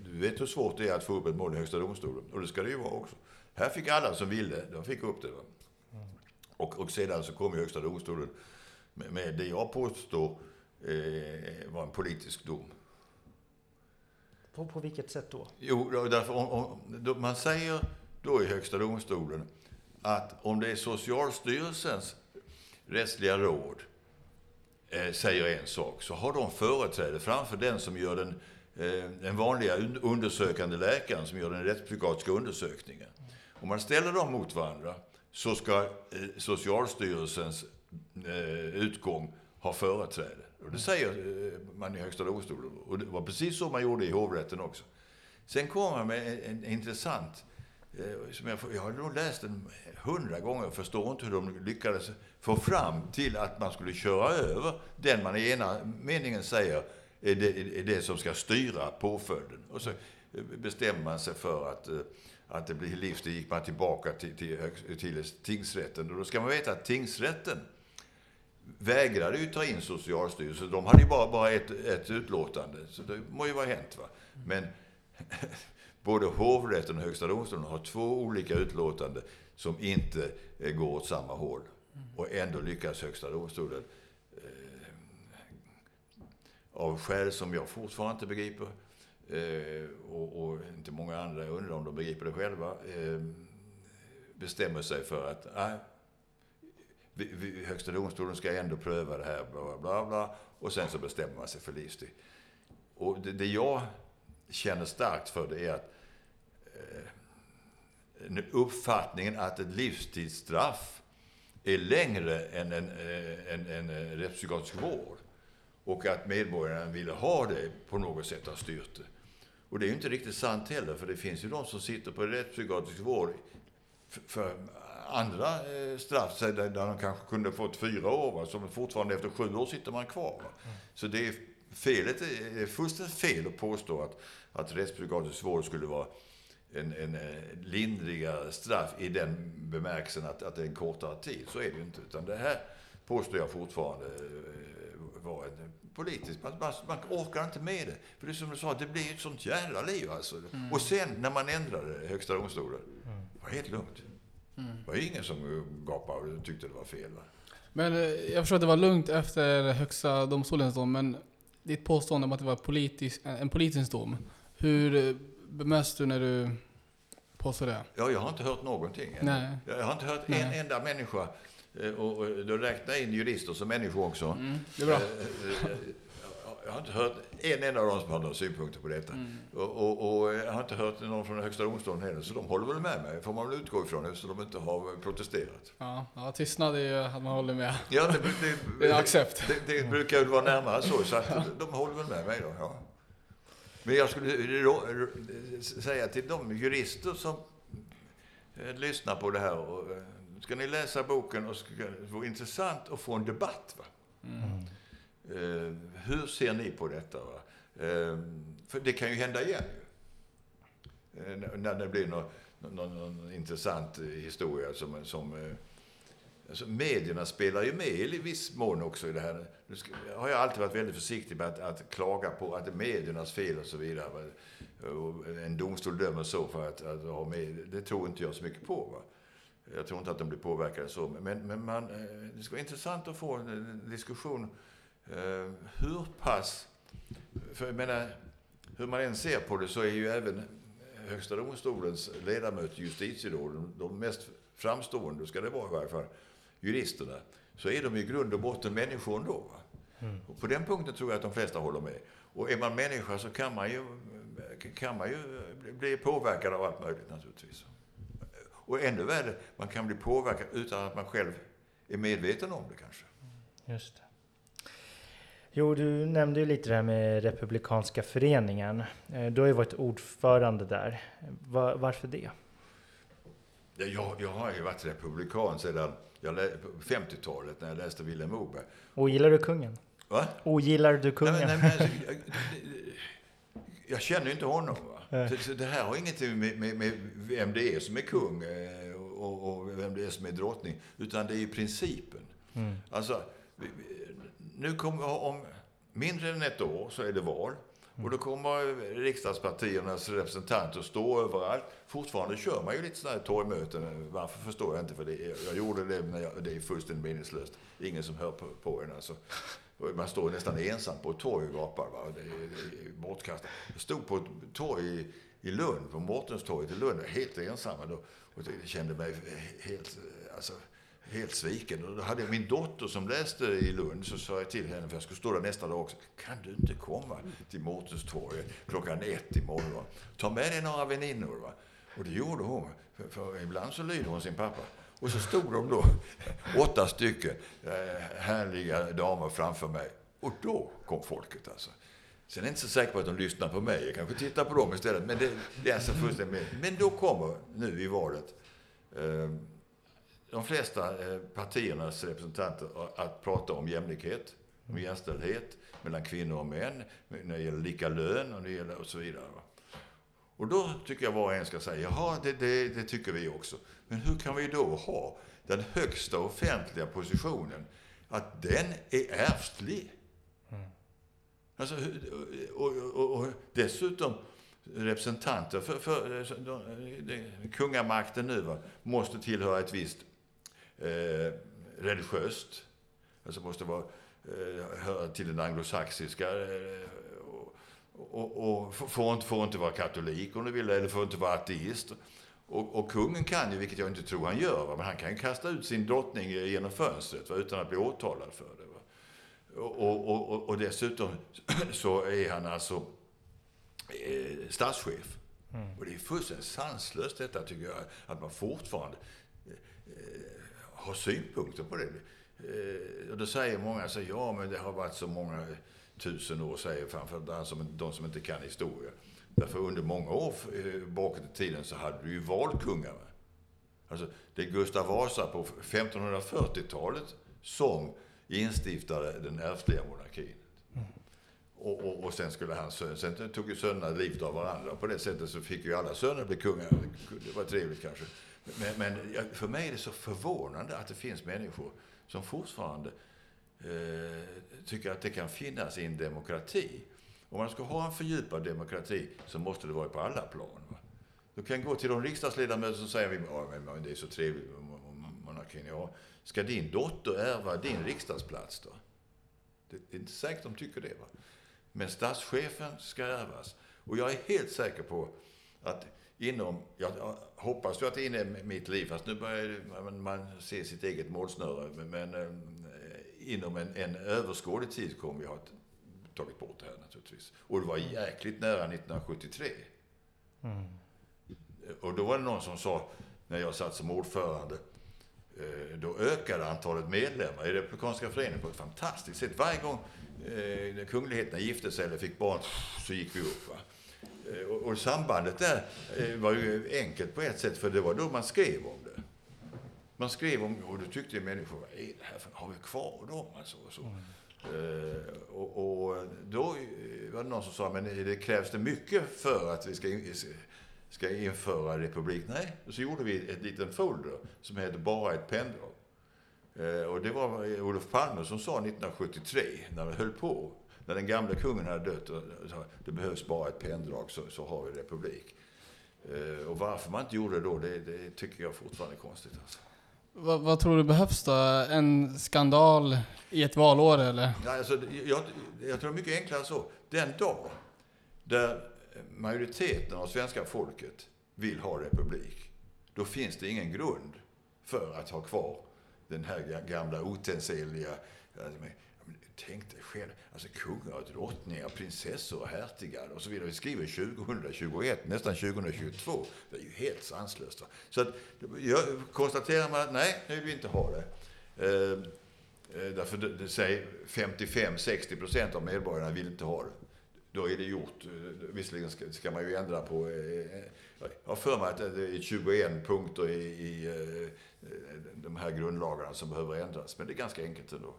Speaker 2: Du vet hur svårt det är att få upp ett mål i Högsta domstolen. Och det ska det ju vara också. Här fick alla som ville, de fick upp det. Va? Och, och sedan så kom ju Högsta domstolen med, med det jag påstår eh, var en politisk dom.
Speaker 1: På, på vilket sätt då?
Speaker 2: Jo, därför om, om, då, man säger då i Högsta domstolen att om det är Socialstyrelsens rättsliga råd eh, säger en sak, så har de företräde framför den som gör den, eh, den vanliga undersökande läkaren som gör den rättspsykiatriska undersökningen. Om man ställer dem mot varandra så ska eh, Socialstyrelsens eh, utgång ha företräde. Och det säger eh, man i Högsta domstolen. Och det var precis så man gjorde i hovrätten också. Sen kommer han med en, en intressant, eh, som jag, jag har nog läst den hundra gånger och förstår inte hur de lyckades få fram till att man skulle köra över den man i ena meningen säger är det, är det som ska styra påföljden. Och så eh, bestämmer man sig för att, eh, att det blir livstid. gick man tillbaka till, till, till tingsrätten. Och då ska man veta att tingsrätten vägrade ju ta in Socialstyrelsen. De hade ju bara, bara ett, ett utlåtande, så det må ju vara hänt. Va? Men <laughs> både hovrätten och Högsta domstolen har två olika utlåtanden som inte går åt samma håll. Och ändå lyckas Högsta domstolen, eh, av skäl som jag fortfarande inte begriper, eh, och, och, inte många andra, jag undrar om de begriper det själva, eh, bestämmer sig för att nej, Högsta domstolen ska ändå pröva det här, bla, bla, bla. Och sen så bestämmer man sig för livstid. Och det, det jag känner starkt för det är att eh, uppfattningen att ett livstidsstraff är längre än en, eh, en, en, en rättspsykiatrisk vård. Och att medborgarna ville ha det på något sätt har styrt det. Och det är ju inte riktigt sant heller, för det finns ju de som sitter på rättspsykiatrisk vård för andra eh, straff, där, de kanske kunde fått fyra år, va, som fortfarande efter sju år sitter man kvar. Mm. Så det är felet, det är fullständigt fel att påstå att, att rättspsykiatrisk vård skulle vara en, en eh, lindrigare straff i den bemärkelsen att, att det är en kortare tid. Så är det ju inte. Utan det här påstår jag fortfarande eh, var en politisk... Man, man, man, orkar inte med det. För det är som du sa, det blir ett sånt jävla liv alltså. Mm. Och sen när man ändrade Högsta domstolen, mm. var helt lugnt. Mm. Det var ingen som gapade och tyckte det var fel.
Speaker 3: Men eh, jag förstår att det var lugnt efter Högsta domstolens dom, men ditt påstående om att det var politisk, en politisk dom. Hur eh, bemöts du när du påstår det?
Speaker 2: Ja, jag har inte hört någonting.
Speaker 3: Nej.
Speaker 2: Jag har inte hört Nej. en enda människa, eh, och då räknar jag in jurister som människor också.
Speaker 3: Mm, det är bra
Speaker 2: jag har inte hört en enda av dem som har några synpunkter på detta. Mm. Och, och, och, jag har inte hört någon från Högsta domstolen heller, så de håller väl med mig, får man väl utgå ifrån, eftersom de inte har protesterat.
Speaker 3: Ja, ja tystnad är ju att man håller med.
Speaker 2: Ja, det,
Speaker 3: det, det <laughs> är accept.
Speaker 2: Det, det, brukar väl vara närmare så, så att de håller väl med mig då. Ja. Men jag skulle säga till de jurister som eh, lyssnar på det här. Och, eh, ska ni läsa boken och ska det vara intressant att få en debatt. Va? Eh, hur ser ni på detta? Va? Eh, för det kan ju hända igen. Eh, när- det blir någon, någon, någon intressant eh, historia som... som eh, Alltså, medierna spelar ju med i viss mån också i det här. Nu ska, har jag alltid varit väldigt försiktig med att, att klaga på att det är mediernas fel och så vidare. Va? Och en domstol dömer så för att, att ha med, det tror inte jag så mycket på. Va? Jag tror inte att de blir påverkade så. Men, men man, eh, det ska vara intressant att få en diskussion. Eh, hur pass... För jag menar, hur man än ser på det så är ju även Högsta domstolens ledamöter, justitieråden, de mest framstående, ska det vara i varje fall, juristerna, så är de i grund och botten människor ändå. Va? Och på den punkten tror jag att de flesta håller med. Och är man människa så kan man ju, kan man ju bli påverkad av allt möjligt naturligtvis. Och ännu värre, man kan bli påverkad utan att man själv är medveten om det kanske.
Speaker 1: Just det. Jo, du nämnde ju lite det här med Republikanska föreningen. Eh, Du har ju varit ordförande där. Va- varför det?
Speaker 2: Ja, Jag, jag har ju varit republikan sedan jag lä- på 50-talet när jag läste Vilhelm Moberg.
Speaker 1: Ogillar du kungen?
Speaker 2: Va?
Speaker 1: Ogillar du kungen?
Speaker 2: Nej, men, nej, <laughs> men, jag, jag känner ju inte honom. Va? Så, så det här har ingenting med, med, med vem det är som är kung eh, och, och vem det är som är drottning. Utan det är ju principen.
Speaker 1: Mm.
Speaker 2: Alltså, nu kommer, om mindre än ett år så är det val. Och då kommer riksdagspartiernas representanter att stå överallt. Fortfarande kör man ju lite sådana här torgmöten. Varför förstår jag inte. För det, är- jag gjorde det, men jag, det är fullständigt meningslöst. Ingen som hör på, på en. Alltså. Man står nästan ensam på ett torg och gapar. Va? Det, är, det är bortkastat. Jag stod på ett torg i, i Lund, på Mårtenstorget i Lund, helt ensam. Och, då, och jag kände mig helt, alltså, helt sviken. Och då hade jag min dotter som läste i Lund, så sa jag till henne, för jag skulle stå där nästa dag också, kan du inte komma till Mårtenstorget klockan ett imorgon? morgon? Ta med dig några väninnor. Va? Och det gjorde hon, för, för ibland så lyder hon sin pappa. Och så stod de då, <laughs> åtta stycken eh, härliga damer framför mig. Och då kom folket alltså. Sen är jag inte så säker på att de lyssnar på mig. Jag kanske tittar på dem istället. Men det, det är alltså fullständigt. Men då kommer, nu i valet, eh, de flesta eh, partiernas representanter att prata om jämlikhet, om jämställdhet mellan kvinnor och män, när det gäller lika lön och, det gäller och så vidare. Och då tycker jag var och en ska säga, jaha, det, det, det tycker vi också. Men hur kan vi då ha den högsta offentliga positionen, att den är ärftlig? Alltså, hur- och, och, och dessutom representanter för, för, för de, de, kungamakten nu va, måste tillhöra ett visst eh, religiöst, alltså måste vara, eh, höra till den anglosaxiska eh, och, och, och får- inte, får inte vara katolik om du vill, eller får inte vara ateist. Och, och kungen kan ju, vilket jag inte tror han gör, va, men han kan ju kasta ut sin drottning genom fönstret va, utan att bli åtalad för det. Va. Och, och, och, och dessutom <clears throat> så är han alltså eh, statschef. Och det är fullständigt sanslöst detta tycker jag, att man fortfarande har synpunkter på det. Eh, och då säger många så ja men det har varit så många tusen år, säger framförallt de som, de som inte kan historia. Därför under många år eh, bakåt i tiden så hade du ju valkungar. Va? Alltså, det är Gustav Vasa på 1540-talet som instiftade den ärftliga monarkin. Och, och, och sen skulle han, sö- sen tog ju sönerna livet av varandra. På det sättet så fick ju alla söner bli kungar. Det var trevligt kanske. Men, men för mig är det så förvånande att det finns människor som fortfarande eh, tycker att det kan finnas i en demokrati. Om man ska ha en fördjupad demokrati så måste det vara på alla plan. Va? Du kan gå till de riksdagsledamöter som säger ja, det är så trevligt med monarkin. Ja, ska din dotter ärva din riksdagsplats då? Det det är inte säkert de tycker det. Va? Men statschefen ska ärvas. Och jag är helt säker på att inom, Ja, hoppas ju att det är inne i mitt liv, fast nu börjar man, se sitt eget målsnöre, men, men eh, inom en, en överskådlig tid kommer vi ha tagit bort det här naturligtvis. Och det var jäkligt nära 1973. Och då var det någon som sa, när jag satt som ordförande, eh, då ökade antalet medlemmar i Republikanska föreningen på ett fantastiskt sätt. Varje gång eh, kungligheterna gifte sig eller fick barn så gick vi upp. Va? Eh, och, och sambandet där eh, var ju enkelt på ett sätt, för det var då man skrev om det. Man skrev om, och då tyckte människor, vad är det här för, har vi kvar dem? Alltså, och så. Mm. Uh, och, och, då var det någon som sa, men det krävs det mycket för att vi ska, ska införa republik? Nej, så gjorde vi ett litet folder som hette Bara ett penndrag. Uh, och det var Olof Palme som sa 1973, när vi höll på, när den gamla kungen hade dött, och sa, det behövs bara ett penndrag så, så har vi republik. Uh, och varför man inte gjorde det då, det, det tycker jag fortfarande är konstigt. Alltså.
Speaker 3: Vad, vad, tror du behövs då? En skandal i ett valår eller?
Speaker 2: Nej, alltså, jag, jag tror mycket enklare så. Den dag där majoriteten av svenska folket vill ha republik, då finns det ingen grund för att ha kvar den här gamla alltså, Tänk dig själv, alltså kungar och drottningar, prinsessor och hertigar och så vidare. Vi skriver 2021, nästan 2022. Det är ju helt sanslöst. Va? Så att, jag konstaterar man att nej, nu vill vi inte ha det. Eh, eh därför det, det säger 55-60 procent av medborgarna vill inte ha det. Då är det gjort. Eh, visserligen ska, ska man ju ändra på... Eh, eh jag har för mig att det är 21 punkter i, i eh, de här grundlagarna som behöver ändras. Men det är ganska enkelt ändå.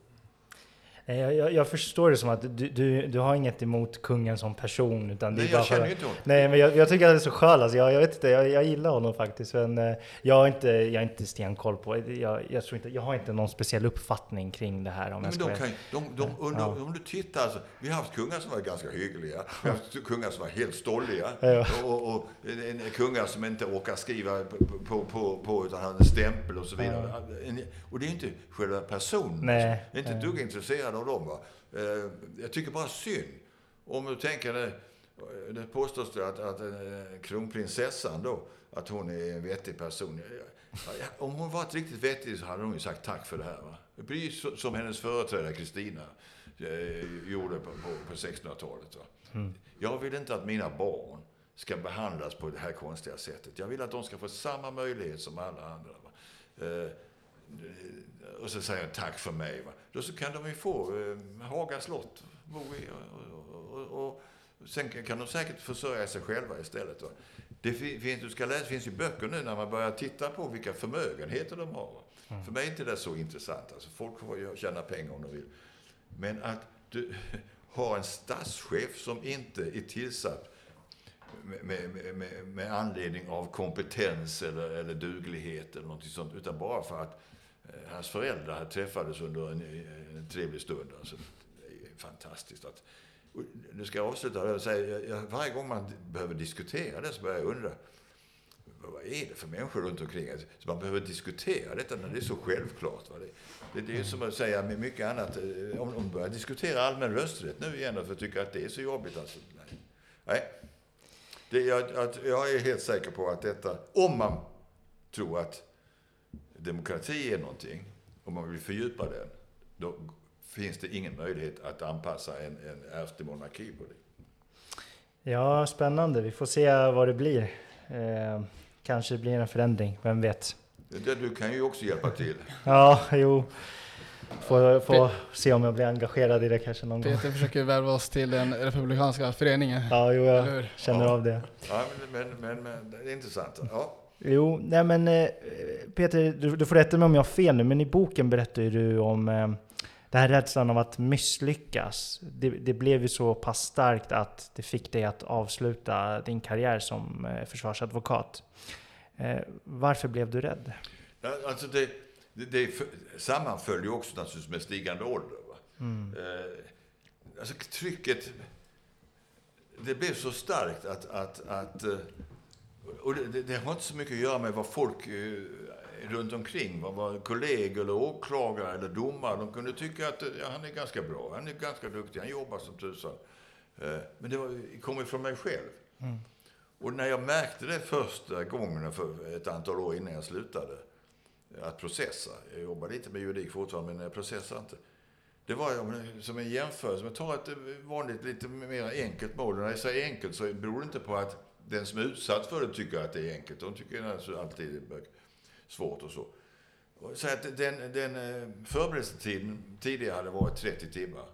Speaker 1: Jag, jag, jag, förstår det som att du, du, du har inget emot kungen som person. Utan
Speaker 2: nej, jag känner ju inte honom.
Speaker 1: Nej, men jag, jag, tycker att det är så skönt. Alltså, jag, jag vet inte, jag, jag gillar honom faktiskt. Men eh, jag har inte, jag inte stenkoll på jag, jag, tror inte, jag har inte någon speciell uppfattning kring det här. Om
Speaker 2: men de kan, de, de, under, ja. Om du tittar, alltså, vi har haft kungar som var ganska hyggliga. Vi har haft kungar som var helt stolliga. Ja. Och, och, en, kungar som inte orkar skriva på, på, på, på utan har en stämpel och så vidare. Ja. Och det är inte själva personen. Nej. Alltså. Inte ett dugg intresserad av dem. Eh, jag tycker bara synd. Om du tänker det, det påstås det att, att eh, kronprinsessan då, att hon är en vettig person. Om hon varit riktigt vettig så hade hon ju sagt tack för det här. Va? Precis som hennes företrädare Kristina eh, gjorde på, på, på 1600-talet. Mm. Jag vill inte att mina barn ska behandlas på det här konstiga sättet. Jag vill att de ska få samma möjlighet som alla andra. Va? och så säger jag tack för mig. Va? Då så kan de ju få eh, Haga slott, bo i, och, och, och, sen kan de säkert försörja sig själva istället. Va? Det finns, du ska läsa, finns ju böcker nu när man börjar titta på vilka förmögenheter de har. Mm. För mig är inte det så intressant. Alltså, folk får tjäna pengar om de vill. Men att du <laughs> har en statschef som inte är tillsatt med, med, med, med anledning av kompetens eller, eller duglighet eller något sånt, utan bara för att Eh, hans föräldrar träffades under en, eh, en trevlig stund. Alltså, det är fantastiskt. Att, nu ska jag avsluta och säga, jag, varje gång man behöver diskutera det så börjar jag undra, vad är det för människor runt omkring? Alltså, så man behöver diskutera detta när det är så självklart. Va? Det, det, det är som att säga med mycket annat, eh, om de börjar diskutera allmän rösträtt nu igen för att tycka att det är så jobbigt. Alltså, nej. nej. Det, jag, jag är helt säker på att detta, om man tror att demokrati är någonting, om man vill fördjupa den, då finns det ingen möjlighet att anpassa en, en ärftlig monarki på det.
Speaker 1: Ja, spännande. Vi får se vad det blir. Eh, kanske blir en förändring, vem vet?
Speaker 2: Du kan ju också hjälpa till. <laughs>
Speaker 1: ja, jo. Får, får se om jag blir engagerad i det kanske någon
Speaker 3: Peter gång. Peter försöker värva oss till den republikanska föreningen.
Speaker 1: Ja, jo, jag känner
Speaker 2: ja.
Speaker 1: av det.
Speaker 2: Ja, men, men, men, men det är intressant. Ja.
Speaker 1: Jo, nej men eh, Peter, du, du, får rätta mig om jag har fel nu, men i boken berättar ju du om eh, den här rädslan av att misslyckas. Det, det, blev ju så pass starkt att det fick dig att avsluta din karriär som eh, försvarsadvokat. Eh, varför blev du rädd?
Speaker 2: Alltså det, det, det sammanföll ju också naturligtvis med stigande ålder. Mm. Eh, alltså trycket, det blev så starkt att, att, att eh, och det, det, har inte så mycket att göra med vad folk eh, runt omkring, vad, vad kollegor eller åklagare eller domare, de kunde tycka att ja, han är ganska bra, han är ganska duktig, han jobbar som tusan. Eh, men det, var, kom ju från mig själv. Mm. Och när jag märkte det första gången för ett antal år innan jag slutade, att processa. Jag jobbar lite med juridik fortfarande, men jag processar inte. Det var som en jämförelse. Jag tar ett vanligt, lite mer enkelt mål. när jag säger enkelt så beror det inte på att den som är utsatt för det tycker att det är enkelt. De tycker alltså att det är svårt och så. Så att den, den eh, förberedelsetiden tidigare hade varit 30 timmar.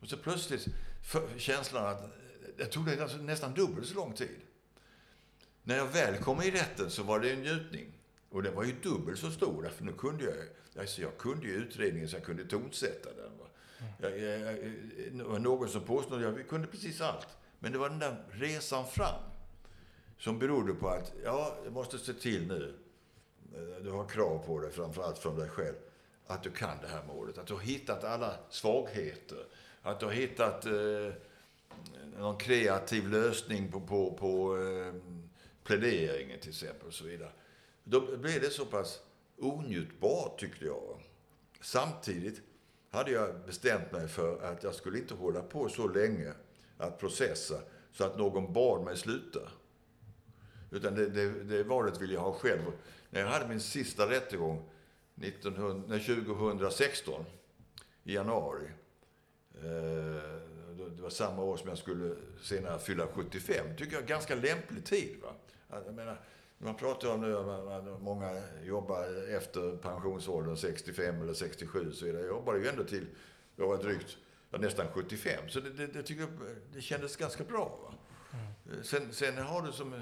Speaker 2: Och så plötsligt för, känslan att det tog det alltså nästan dubbelt så lång tid. När jag väl kom i rätten så var det en njutning. Och den var ju dubbelt så stor, därför nu kunde jag, alltså jag kunde ju utredningen så jag kunde tonsätta den. Va? Jag, jag, jag, det var någon som påstod att jag kunde precis allt. Men det var den där resan fram som berodde på att, ja, jag måste se till nu, eh, du har krav på dig, framförallt från dig själv, att du kan det här målet. Att du har hittat alla svagheter. Att du har hittat eh, någon kreativ lösning på, på, på eh, pläderingen till exempel och så vidare. Då blev det så pass onjutbart tyckte jag. Samtidigt hade jag bestämt mig för att jag skulle inte hålla på så länge att processa så att någon bad mig sluta. Utan det, det, det valet ville jag ha själv. När jag hade min sista rättegång 1900, 2016 i januari. Eh, det var samma år som jag skulle senare fylla 75. tycker jag är ganska lämplig tid. Va? Jag menar, man pratar om nu att många jobbar efter pensionsåldern, 65 eller 67 så Jag jobbade ju ändå till jag var drygt, ja, nästan 75. Så det, det, det, tycker jag, det kändes ganska bra. Va? Mm. Sen, sen har du som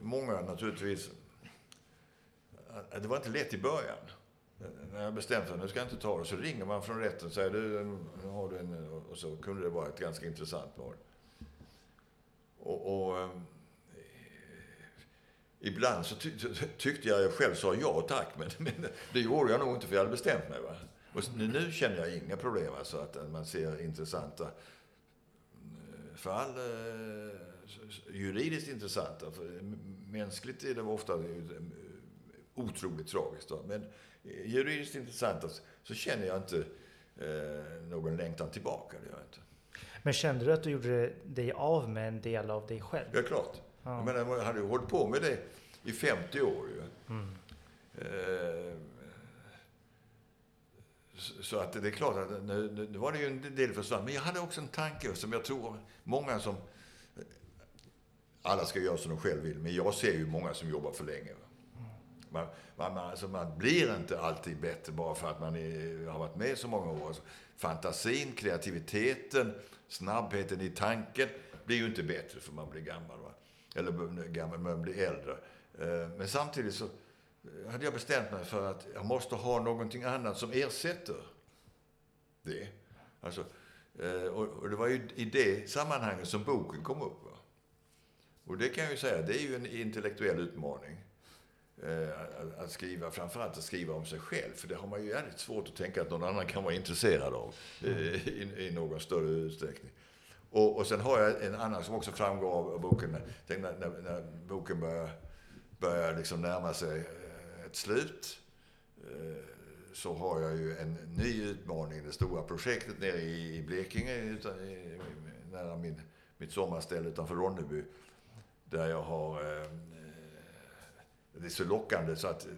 Speaker 2: många naturligtvis, eh, det var inte lätt i början. När jag bestämde mig nu ska jag inte ta det, så ringer man från rätten och säger du, nu har du en, och så kunde det vara ett ganska intressant mål. Och, och eh, ibland så ty tyckte jag själv sa ja tack, men, <laughs> men det gjorde jag nog inte för jag hade bestämt mig. Va? Och nu, nu känner jag inga problem, alltså att man ser intressanta fall, eh, juridiskt intressanta. För mänskligt är det ofta eh, otroligt tragiskt. Men juridiskt intressanta så känner jag inte eh, någon längtan tillbaka. Det gör inte.
Speaker 1: Men kände du att du gjorde dig av med en del av dig själv?
Speaker 2: Ja, klart. Ja. Menar, jag hade ju hållit på med det i 50 år. Ju. Mm. Eh, så att det är klart att nu, nu var det ju en del försvann. Men jag hade också en tanke som jag tror många som... Alla ska göra som de själva vill, men jag ser ju många som jobbar för länge. Man, man, alltså man blir inte alltid bättre bara för att man är, har varit med så många år. Alltså, fantasin, kreativiteten, snabbheten i tanken blir ju inte bättre för man blir gammal. Va? Eller gammal, man blir äldre. Eh, men samtidigt så eh, hade jag bestämt mig för att jag måste ha någonting annat som ersätter det. Alltså, eh, och det var ju i det sammanhanget som boken kom upp. Och det kan jag ju säga, det är ju en intellektuell utmaning. Eh, att skriva, framförallt att skriva om sig själv. För det har man ju jävligt svårt att tänka att någon annan kan vara intresserad av eh, i, i någon större utsträckning. Och, och sen har jag en annan som också framgår av boken. När, när, när boken börjar, börjar liksom närma sig eh, ett slut eh, så har jag ju en ny utmaning. Det stora projektet nere i, Blekinge, utan, nära min, mitt sommarställe utanför Ronneby. Där jag har eh, det är så lockande så att eh,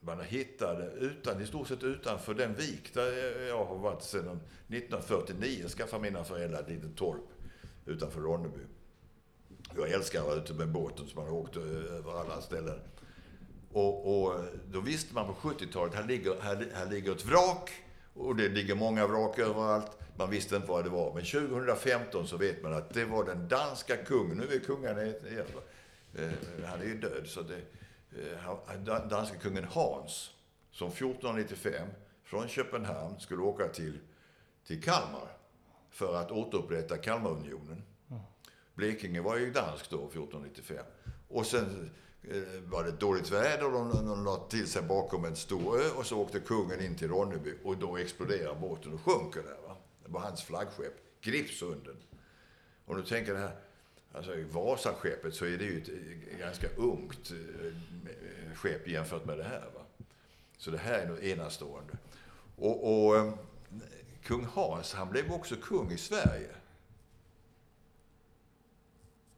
Speaker 2: man hittade utan, i stort sett utanför den vik där jag har varit sedan 1949, skaffade mina föräldrar ett litet torp utanför Ronneby. Jag älskar att vara ute med båten så man åkte eh, över alla ställen. Och, och eh, då visste man på 70-talet, här ligger, här, här ligger ett vrak och det ligger många vrak överallt. Man visste inte vad det var. Men 2015 så vet man att det var den danska kungen, nu är kungen igen, eh, han är ju död så det, eh, danska kungen Hans, som 1495 från Köpenhamn skulle åka till, till Kalmar för att återupprätta Kalmarunionen. Blekinge var ju danskt då, 1495. Och sen eh, var det dåligt väder och de, de lade till sig bakom en stor ö och så åkte kungen in till Ronneby och då exploderar båten och sjunker där. Va? Det var hans flaggskepp, Gripsunden. Och nu tänker det här, Alltså i Vasaskeppet så är det ju ett ganska ungt eh, eh, skepp jämfört med det här. Va? Så det här är nog enastående. Och, och ehm, kung Hans, han blev också kung i Sverige.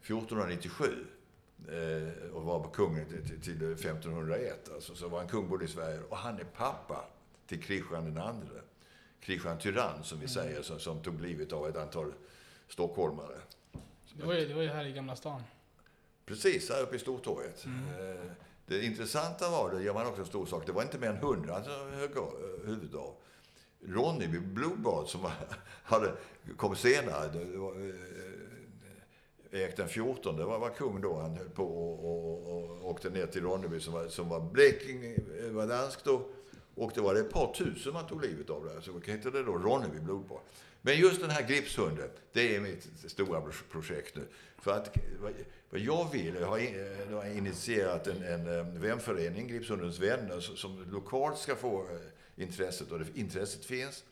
Speaker 2: 1497 eh, och var kung till 1501. Alltså, så var han kung både i Sverige och han är pappa till Kristian II. Kristian Tyrann som vi mm. säger, som, som tog livet av ett antal stockholmare.
Speaker 3: Det var, ju, det var ju här i Gamla stan.
Speaker 2: Precis, här uppe i Stortorget. Mm. Eh, Det intressanta var, det gör man också en stor sak, det var inte mer än hundra alltså, huvud av. Ronneby blodbad som <laughs> hade, kom senare, det var, eh, Erik den 14 det var, var kung då. Han höll på och, och, och åkte ner till Ronneby som var, som var Blekinge, eh, var dansk då. Och det var det ett par tusen man tog livet av där. Så hette det då Ronneby blodbad. Men just den här gripshunden, det är mitt stora projekt nu. För att vad jag vill, jag har, eh, jag har initierat en, en eh, vänförening, Gripshundens vänner, som lokalt ska få eh, intresset. Och det, intresset finns.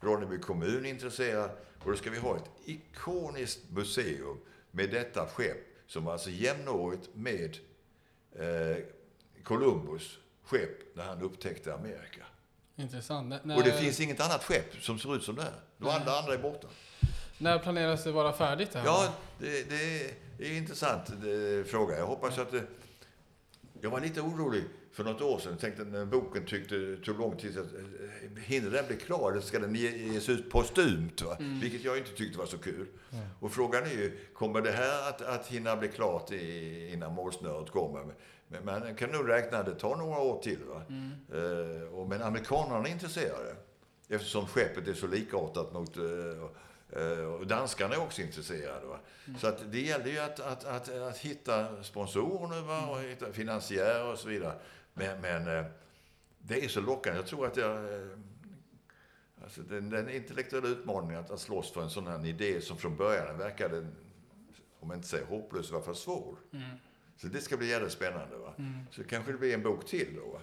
Speaker 2: Ronneby kommun är intresserad. Och då ska vi ha ett ikoniskt museum med detta skepp som alltså jämnårigt med eh, Columbus skepp när han upptäckte Amerika.
Speaker 3: Intressant.
Speaker 2: När... Och det finns inget annat skepp som ser ut som det här. De andra, andra är borta.
Speaker 3: När planeras det vara färdigt? Här?
Speaker 2: Ja, det, det är en intressant det, fråga. Jag hoppas att det, Jag var lite orolig för något år sedan. Jag tänkte när boken tyckte tog lång tid. Att, eh, hinner den bli klar? Eller ska den ges ut postumt? Va? Mm. Vilket jag inte tyckte var så kul. Mm. Och frågan är ju, kommer det här att, att hinna bli klart i, innan målsnöret kommer? Men man kan nog räkna att det tar några år till. Va? Mm. Uh, och, men amerikanerna är intresserade. Eftersom skeppet är så likartat mot uh, Eh, och danskarna är också intresserade. Va? Mm. Så att det gäller ju att, att, att, att hitta sponsorer va? och hitta finansiärer och så vidare. Men, men eh, det är så lockande. Jag tror att jag... Eh, alltså den, den intellektuella utmaningen att, att slåss för en sån här idé som från början verkade, om jag inte säger hopplös, i alla fall svår. Mm. Så det ska bli jävligt spännande. Va? Mm. Så kanske det blir en bok till då. Va?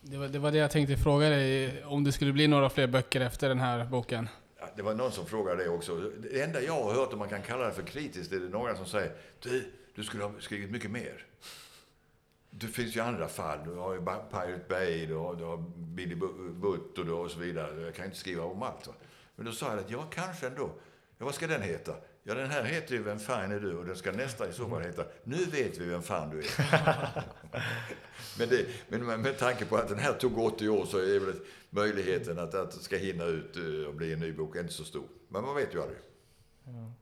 Speaker 3: Det var, det var det jag tänkte fråga dig, om det skulle bli några fler böcker efter den här boken?
Speaker 2: det var någon som frågade det också. Det enda jag har hört, om man kan kalla det för kritiskt, det är det några som säger du, du skulle ha skrivit mycket mer. Det finns ju andra fall. Du har ju Pirate Bay, du har, du har Billy Butt och, och så vidare. Jag kan inte skriva om allt. Va? Men då sa jag att ja, kanske ändå. Ja, vad ska den heta? Ja, den här heter ju Vem fan är du? Och den ska nästa i så fall heta Nu vet vi vem fan du är. <laughs> men, det, men med tanke på att den här tog 80 år så är väl möjligheten att, att det ska hinna ut eh, och bli en ny bok inte så stor. Men man vet ju aldrig. Ja.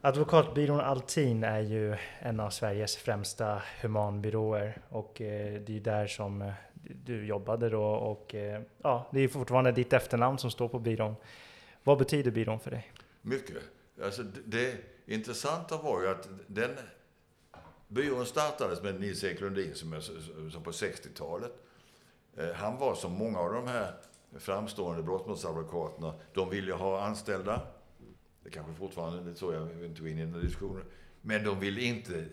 Speaker 1: Advokatbyrån Altin är ju en av Sveriges främsta humanbyråer och eh, det är där som eh, du jobbade då och ja, det är fortfarande ditt efternamn som står på byrån. Vad betyder byrån för dig?
Speaker 2: Mycket. Alltså det intressanta var ju att den byrån startades med Nils-Erik Lundin som, som på 60-talet. Eh, han var som många av de här framstående brottmålsadvokaterna, de ville ha anställda. Det kanske fortfarande är så, jag vill inte gå in i den diskussionen. Men de ville inte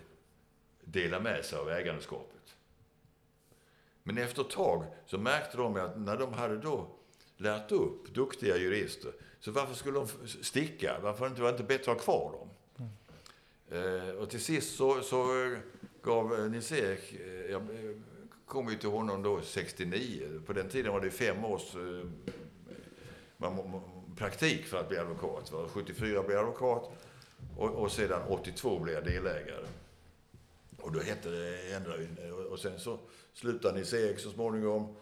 Speaker 2: dela med sig av ägandeskapet. Men efter ett tag så märkte de att när de hade då lärt upp duktiga jurister så varför skulle de sticka? Varför inte? var det inte bättre att ha kvar dem? Mm. Eh, och till sist så, så gav eh, Nils-Erik, eh, jag eh, kom ju till honom då 69. På den tiden var det fem års eh, man, praktik för att bli advokat. Va? 74 blev jag advokat och, och sedan 82 blev jag delägare. Och då hette det ändra och sen så slutade Nils-Erik så småningom.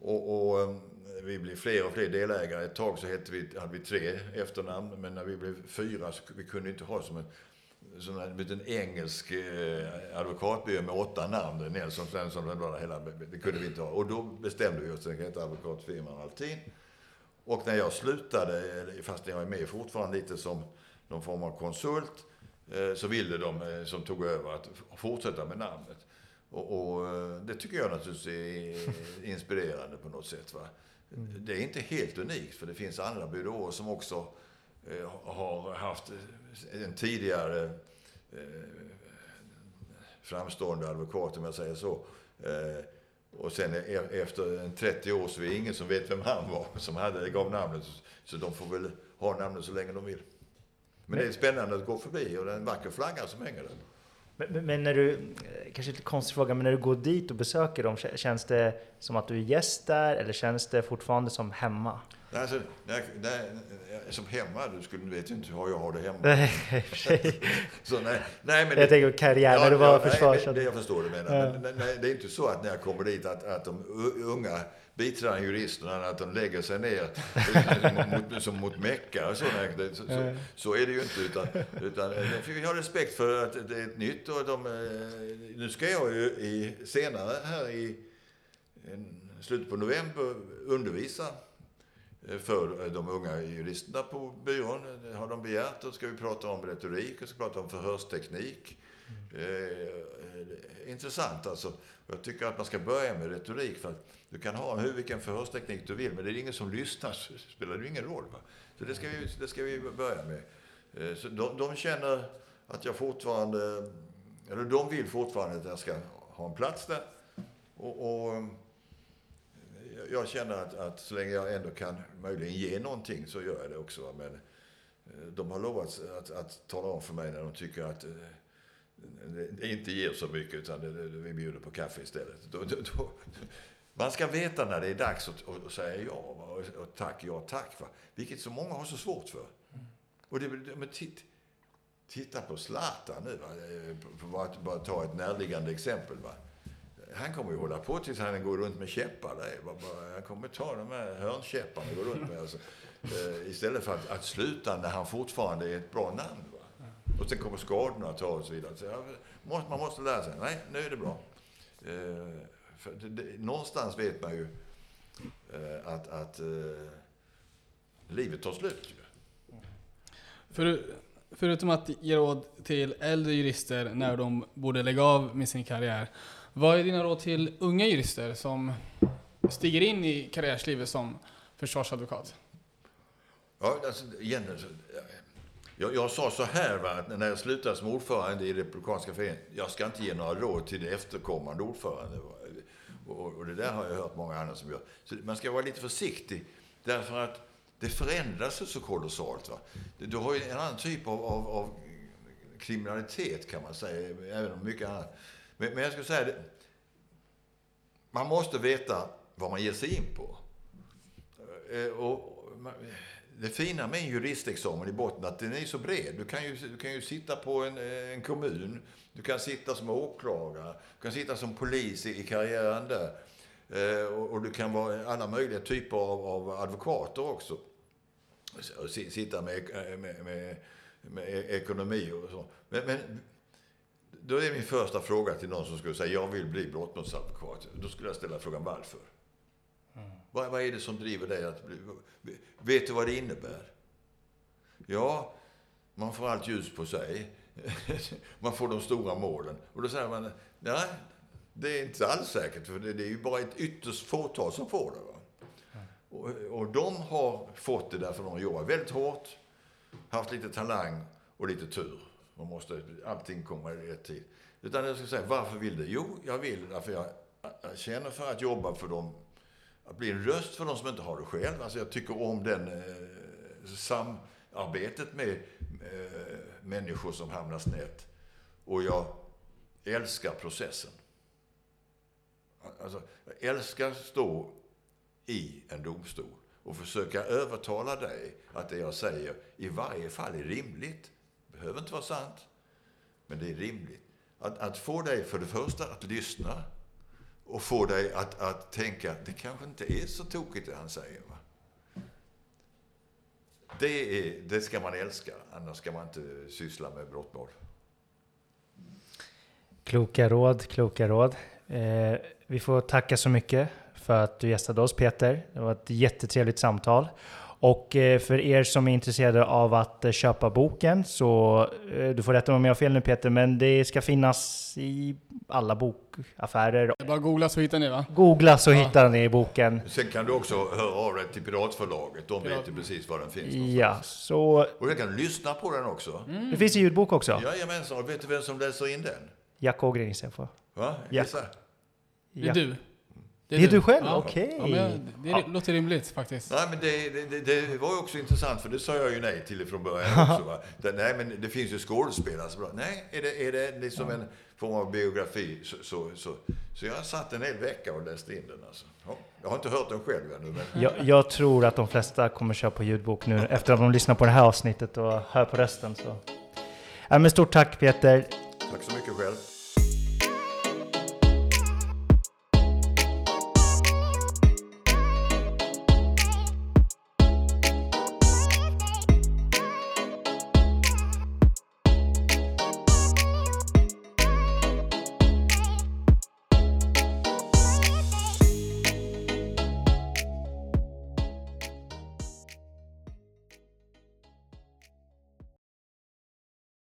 Speaker 2: Och, och ehm, vi blev fler och fler delägare. Ett tag så hette vi, hade vi tre efternamn, men när vi blev fyra så vi kunde inte ha som en, som en liten engelsk eh, advokatbyrå med åtta namn, Nelson Svensson, hela, det kunde vi inte ha. Och då bestämde vi oss för att heta advokatfirman Altin. Och när jag slutade, fast jag är med fortfarande lite som någon form av konsult, eh, så ville de eh, som tog över att fortsätta med namnet. Och, och, eh, det tycker jag naturligtvis är <laughs> inspirerande på något sätt. Va? Mm. Det är inte helt unikt, för det finns andra byråer som också eh, har haft en tidigare eh, framstående advokat, om jag säger så. Eh, och sen e efter 30 år så är det ingen som vet vem han var som hade, gav namnet. Så de får väl ha namnet så länge de vill. Men det är spännande att gå förbi och det är en vacker flagga som hänger där.
Speaker 1: Men, men, när du, kanske lite konstig fråga, men när du går dit och besöker dem, känns det som att du är gäst där eller känns det fortfarande som hemma?
Speaker 2: Alltså, nej, nej, som hemma, du skulle, vet ju inte hur jag har det hemma.
Speaker 1: Nej, <laughs>
Speaker 2: så, nej, nej, men
Speaker 1: jag tänker karriär, ja, när du var ja, försvars...
Speaker 2: Nej, det jag förstår du menar. Ja. Men, nej, det är inte så att när jag kommer dit att, att de unga biträdande juristerna att de lägger sig ner mot, som mot Mecka och sådana. Så, så, så, är det ju inte. Utan, utan vi har respekt för att det är ett nytt och de, nu ska jag ju i, senare här i slutet på november undervisa för de unga juristerna på byrån. Det har de begärt. Då ska vi prata om retorik och ska prata om förhörsteknik. Eh, intressant alltså. Jag tycker att man ska börja med retorik. för att Du kan ha hur, vilken förhörsteknik du vill, men det är ingen som lyssnar så spelar det ingen roll. Va? Så det ska, vi, det ska vi börja med. Eh, så de, de känner att jag fortfarande, eller de vill fortfarande att jag ska ha en plats där. Och, och eh, jag känner att, att, så länge jag ändå kan möjligen ge någonting så gör jag det också. Men eh, de har lovat att, att tala om för mig när de tycker att inte ger så mycket utan det, det, vi bjuder på kaffe istället. Då, då, då, man ska veta när det är dags att, att säga ja och, och tack, ja tack. Va? Vilket så många har så svårt för. Och det, men titt, titta på Zlatan nu. Va? att bara ta ett närliggande exempel. Va? Han kommer ju hålla på tills han går runt med käppar. Där. Han kommer ta de här hörnkäpparna och gå runt med. Alltså. Eh, istället för att, att sluta när han fortfarande är ett bra namn. Och sen kommer skadorna att ta och så vidare. Så ja, man måste lära sig. Nej, nu är det bra. Eh, för det, det, någonstans vet man ju eh, att, att eh, livet tar slut.
Speaker 3: För, förutom att ge råd till äldre jurister när de borde lägga av med sin karriär. Vad är dina råd till unga jurister som stiger in i karriärslivet som försvarsadvokat?
Speaker 2: Ja, alltså, igen, alltså, jag, jag, sa så här, va, när jag slutade som ordförande i Republikanska föreningen. Jag ska inte ge några råd till det efterkommande ordförande. Och, och, det där har jag hört många andra som gör. Så man ska vara lite försiktig. Därför att det förändras så kolossalt. Va? Du har ju en annan typ av, av, av kriminalitet kan man säga, även om mycket annat. Men, men jag skulle säga, det, man måste veta vad man ger sig in på. Eh, och, och, det fina med en juristexamen i botten att den är så bred. Du kan ju, du kan ju sitta på en, eh, en kommun, du kan sitta som åklagare, du kan sitta som polis i, i karriären där. Eh, och, och, du kan vara alla möjliga typer av, av advokater också. Och sitta eh, med, med, med, med ekonomi och så. Men, men då är min första fråga till någon som skulle säga jag vill bli brottmålsadvokat. Då skulle jag ställa frågan varför. Vad, vad är det som driver dig att bli... Vet du vad det innebär? Ja, man får allt ljus på sig. <laughs> man får de stora målen. Och då säger man, nej, det är inte alls säkert. För det är ju bara ett ytterst fåtal som får det. Va? Och, och de har fått det därför de har jobbat väldigt hårt, haft lite talang och lite tur. Man måste, allting kommer i rätt tid. Utan jag ska säga, varför vill du? Jo, jag vill därför jag, jag känner för att jobba för dem att bli en röst för de som inte har det själv. Alltså jag tycker om den eh, samarbetet med eh, människor som hamnar snett. Och jag älskar processen. Alltså, jag älskar att stå i en domstol och försöka övertala dig att det jag säger i varje fall är rimligt. Det behöver inte vara sant, men det är rimligt. Att, att få dig för det första att lyssna och få dig att, att tänka, det kanske inte är så tokigt det han säger. Va? Det, är, det ska man älska, annars ska man inte syssla med brottmål.
Speaker 1: Kloka råd, kloka råd. Eh, vi får tacka så mycket för att du gästade oss Peter. Det var ett jättetrevligt samtal. Och eh, för er som är intresserade av att eh, köpa boken så, eh, du får rätta mig om jag har fel nu Peter, men det ska finnas i alla bokaffärer.
Speaker 3: Det är bara googla så hittar ni va?
Speaker 1: Googla så ja. hittar ni boken.
Speaker 2: Sen kan du också höra av dig till Piratförlaget, de Pirat. vet ju precis var den finns
Speaker 1: någonstans. Ja, så...
Speaker 2: Och du kan lyssna på den också.
Speaker 1: Mm. Det finns i ljudbok också?
Speaker 2: Jajamensan, och vet du vem som läser in den?
Speaker 1: Jack Ågren gissar jag
Speaker 2: på. Va? Gissa.
Speaker 3: Det är du.
Speaker 1: Det är, det är du. själv? Ja. Okej. Okay.
Speaker 3: Ja, det ja. låter rimligt faktiskt.
Speaker 2: Nej, men det, det, det, var ju också intressant, för det sa jag ju nej till från början <laughs> också. Va? Det, nej, men det finns ju skådespelare som Nej, är det, är det liksom en form av biografi så, så, så, så jag satt en hel vecka och läste in den. Alltså. Ja, jag har inte hört den själv ännu. Men... <laughs>
Speaker 1: Jag, jag, tror att de flesta kommer köra på ljudbok nu efter att de lyssnar på det här avsnittet och hör på rösten. Så. Ja, men stort tack Peter.
Speaker 2: Tack så mycket själv.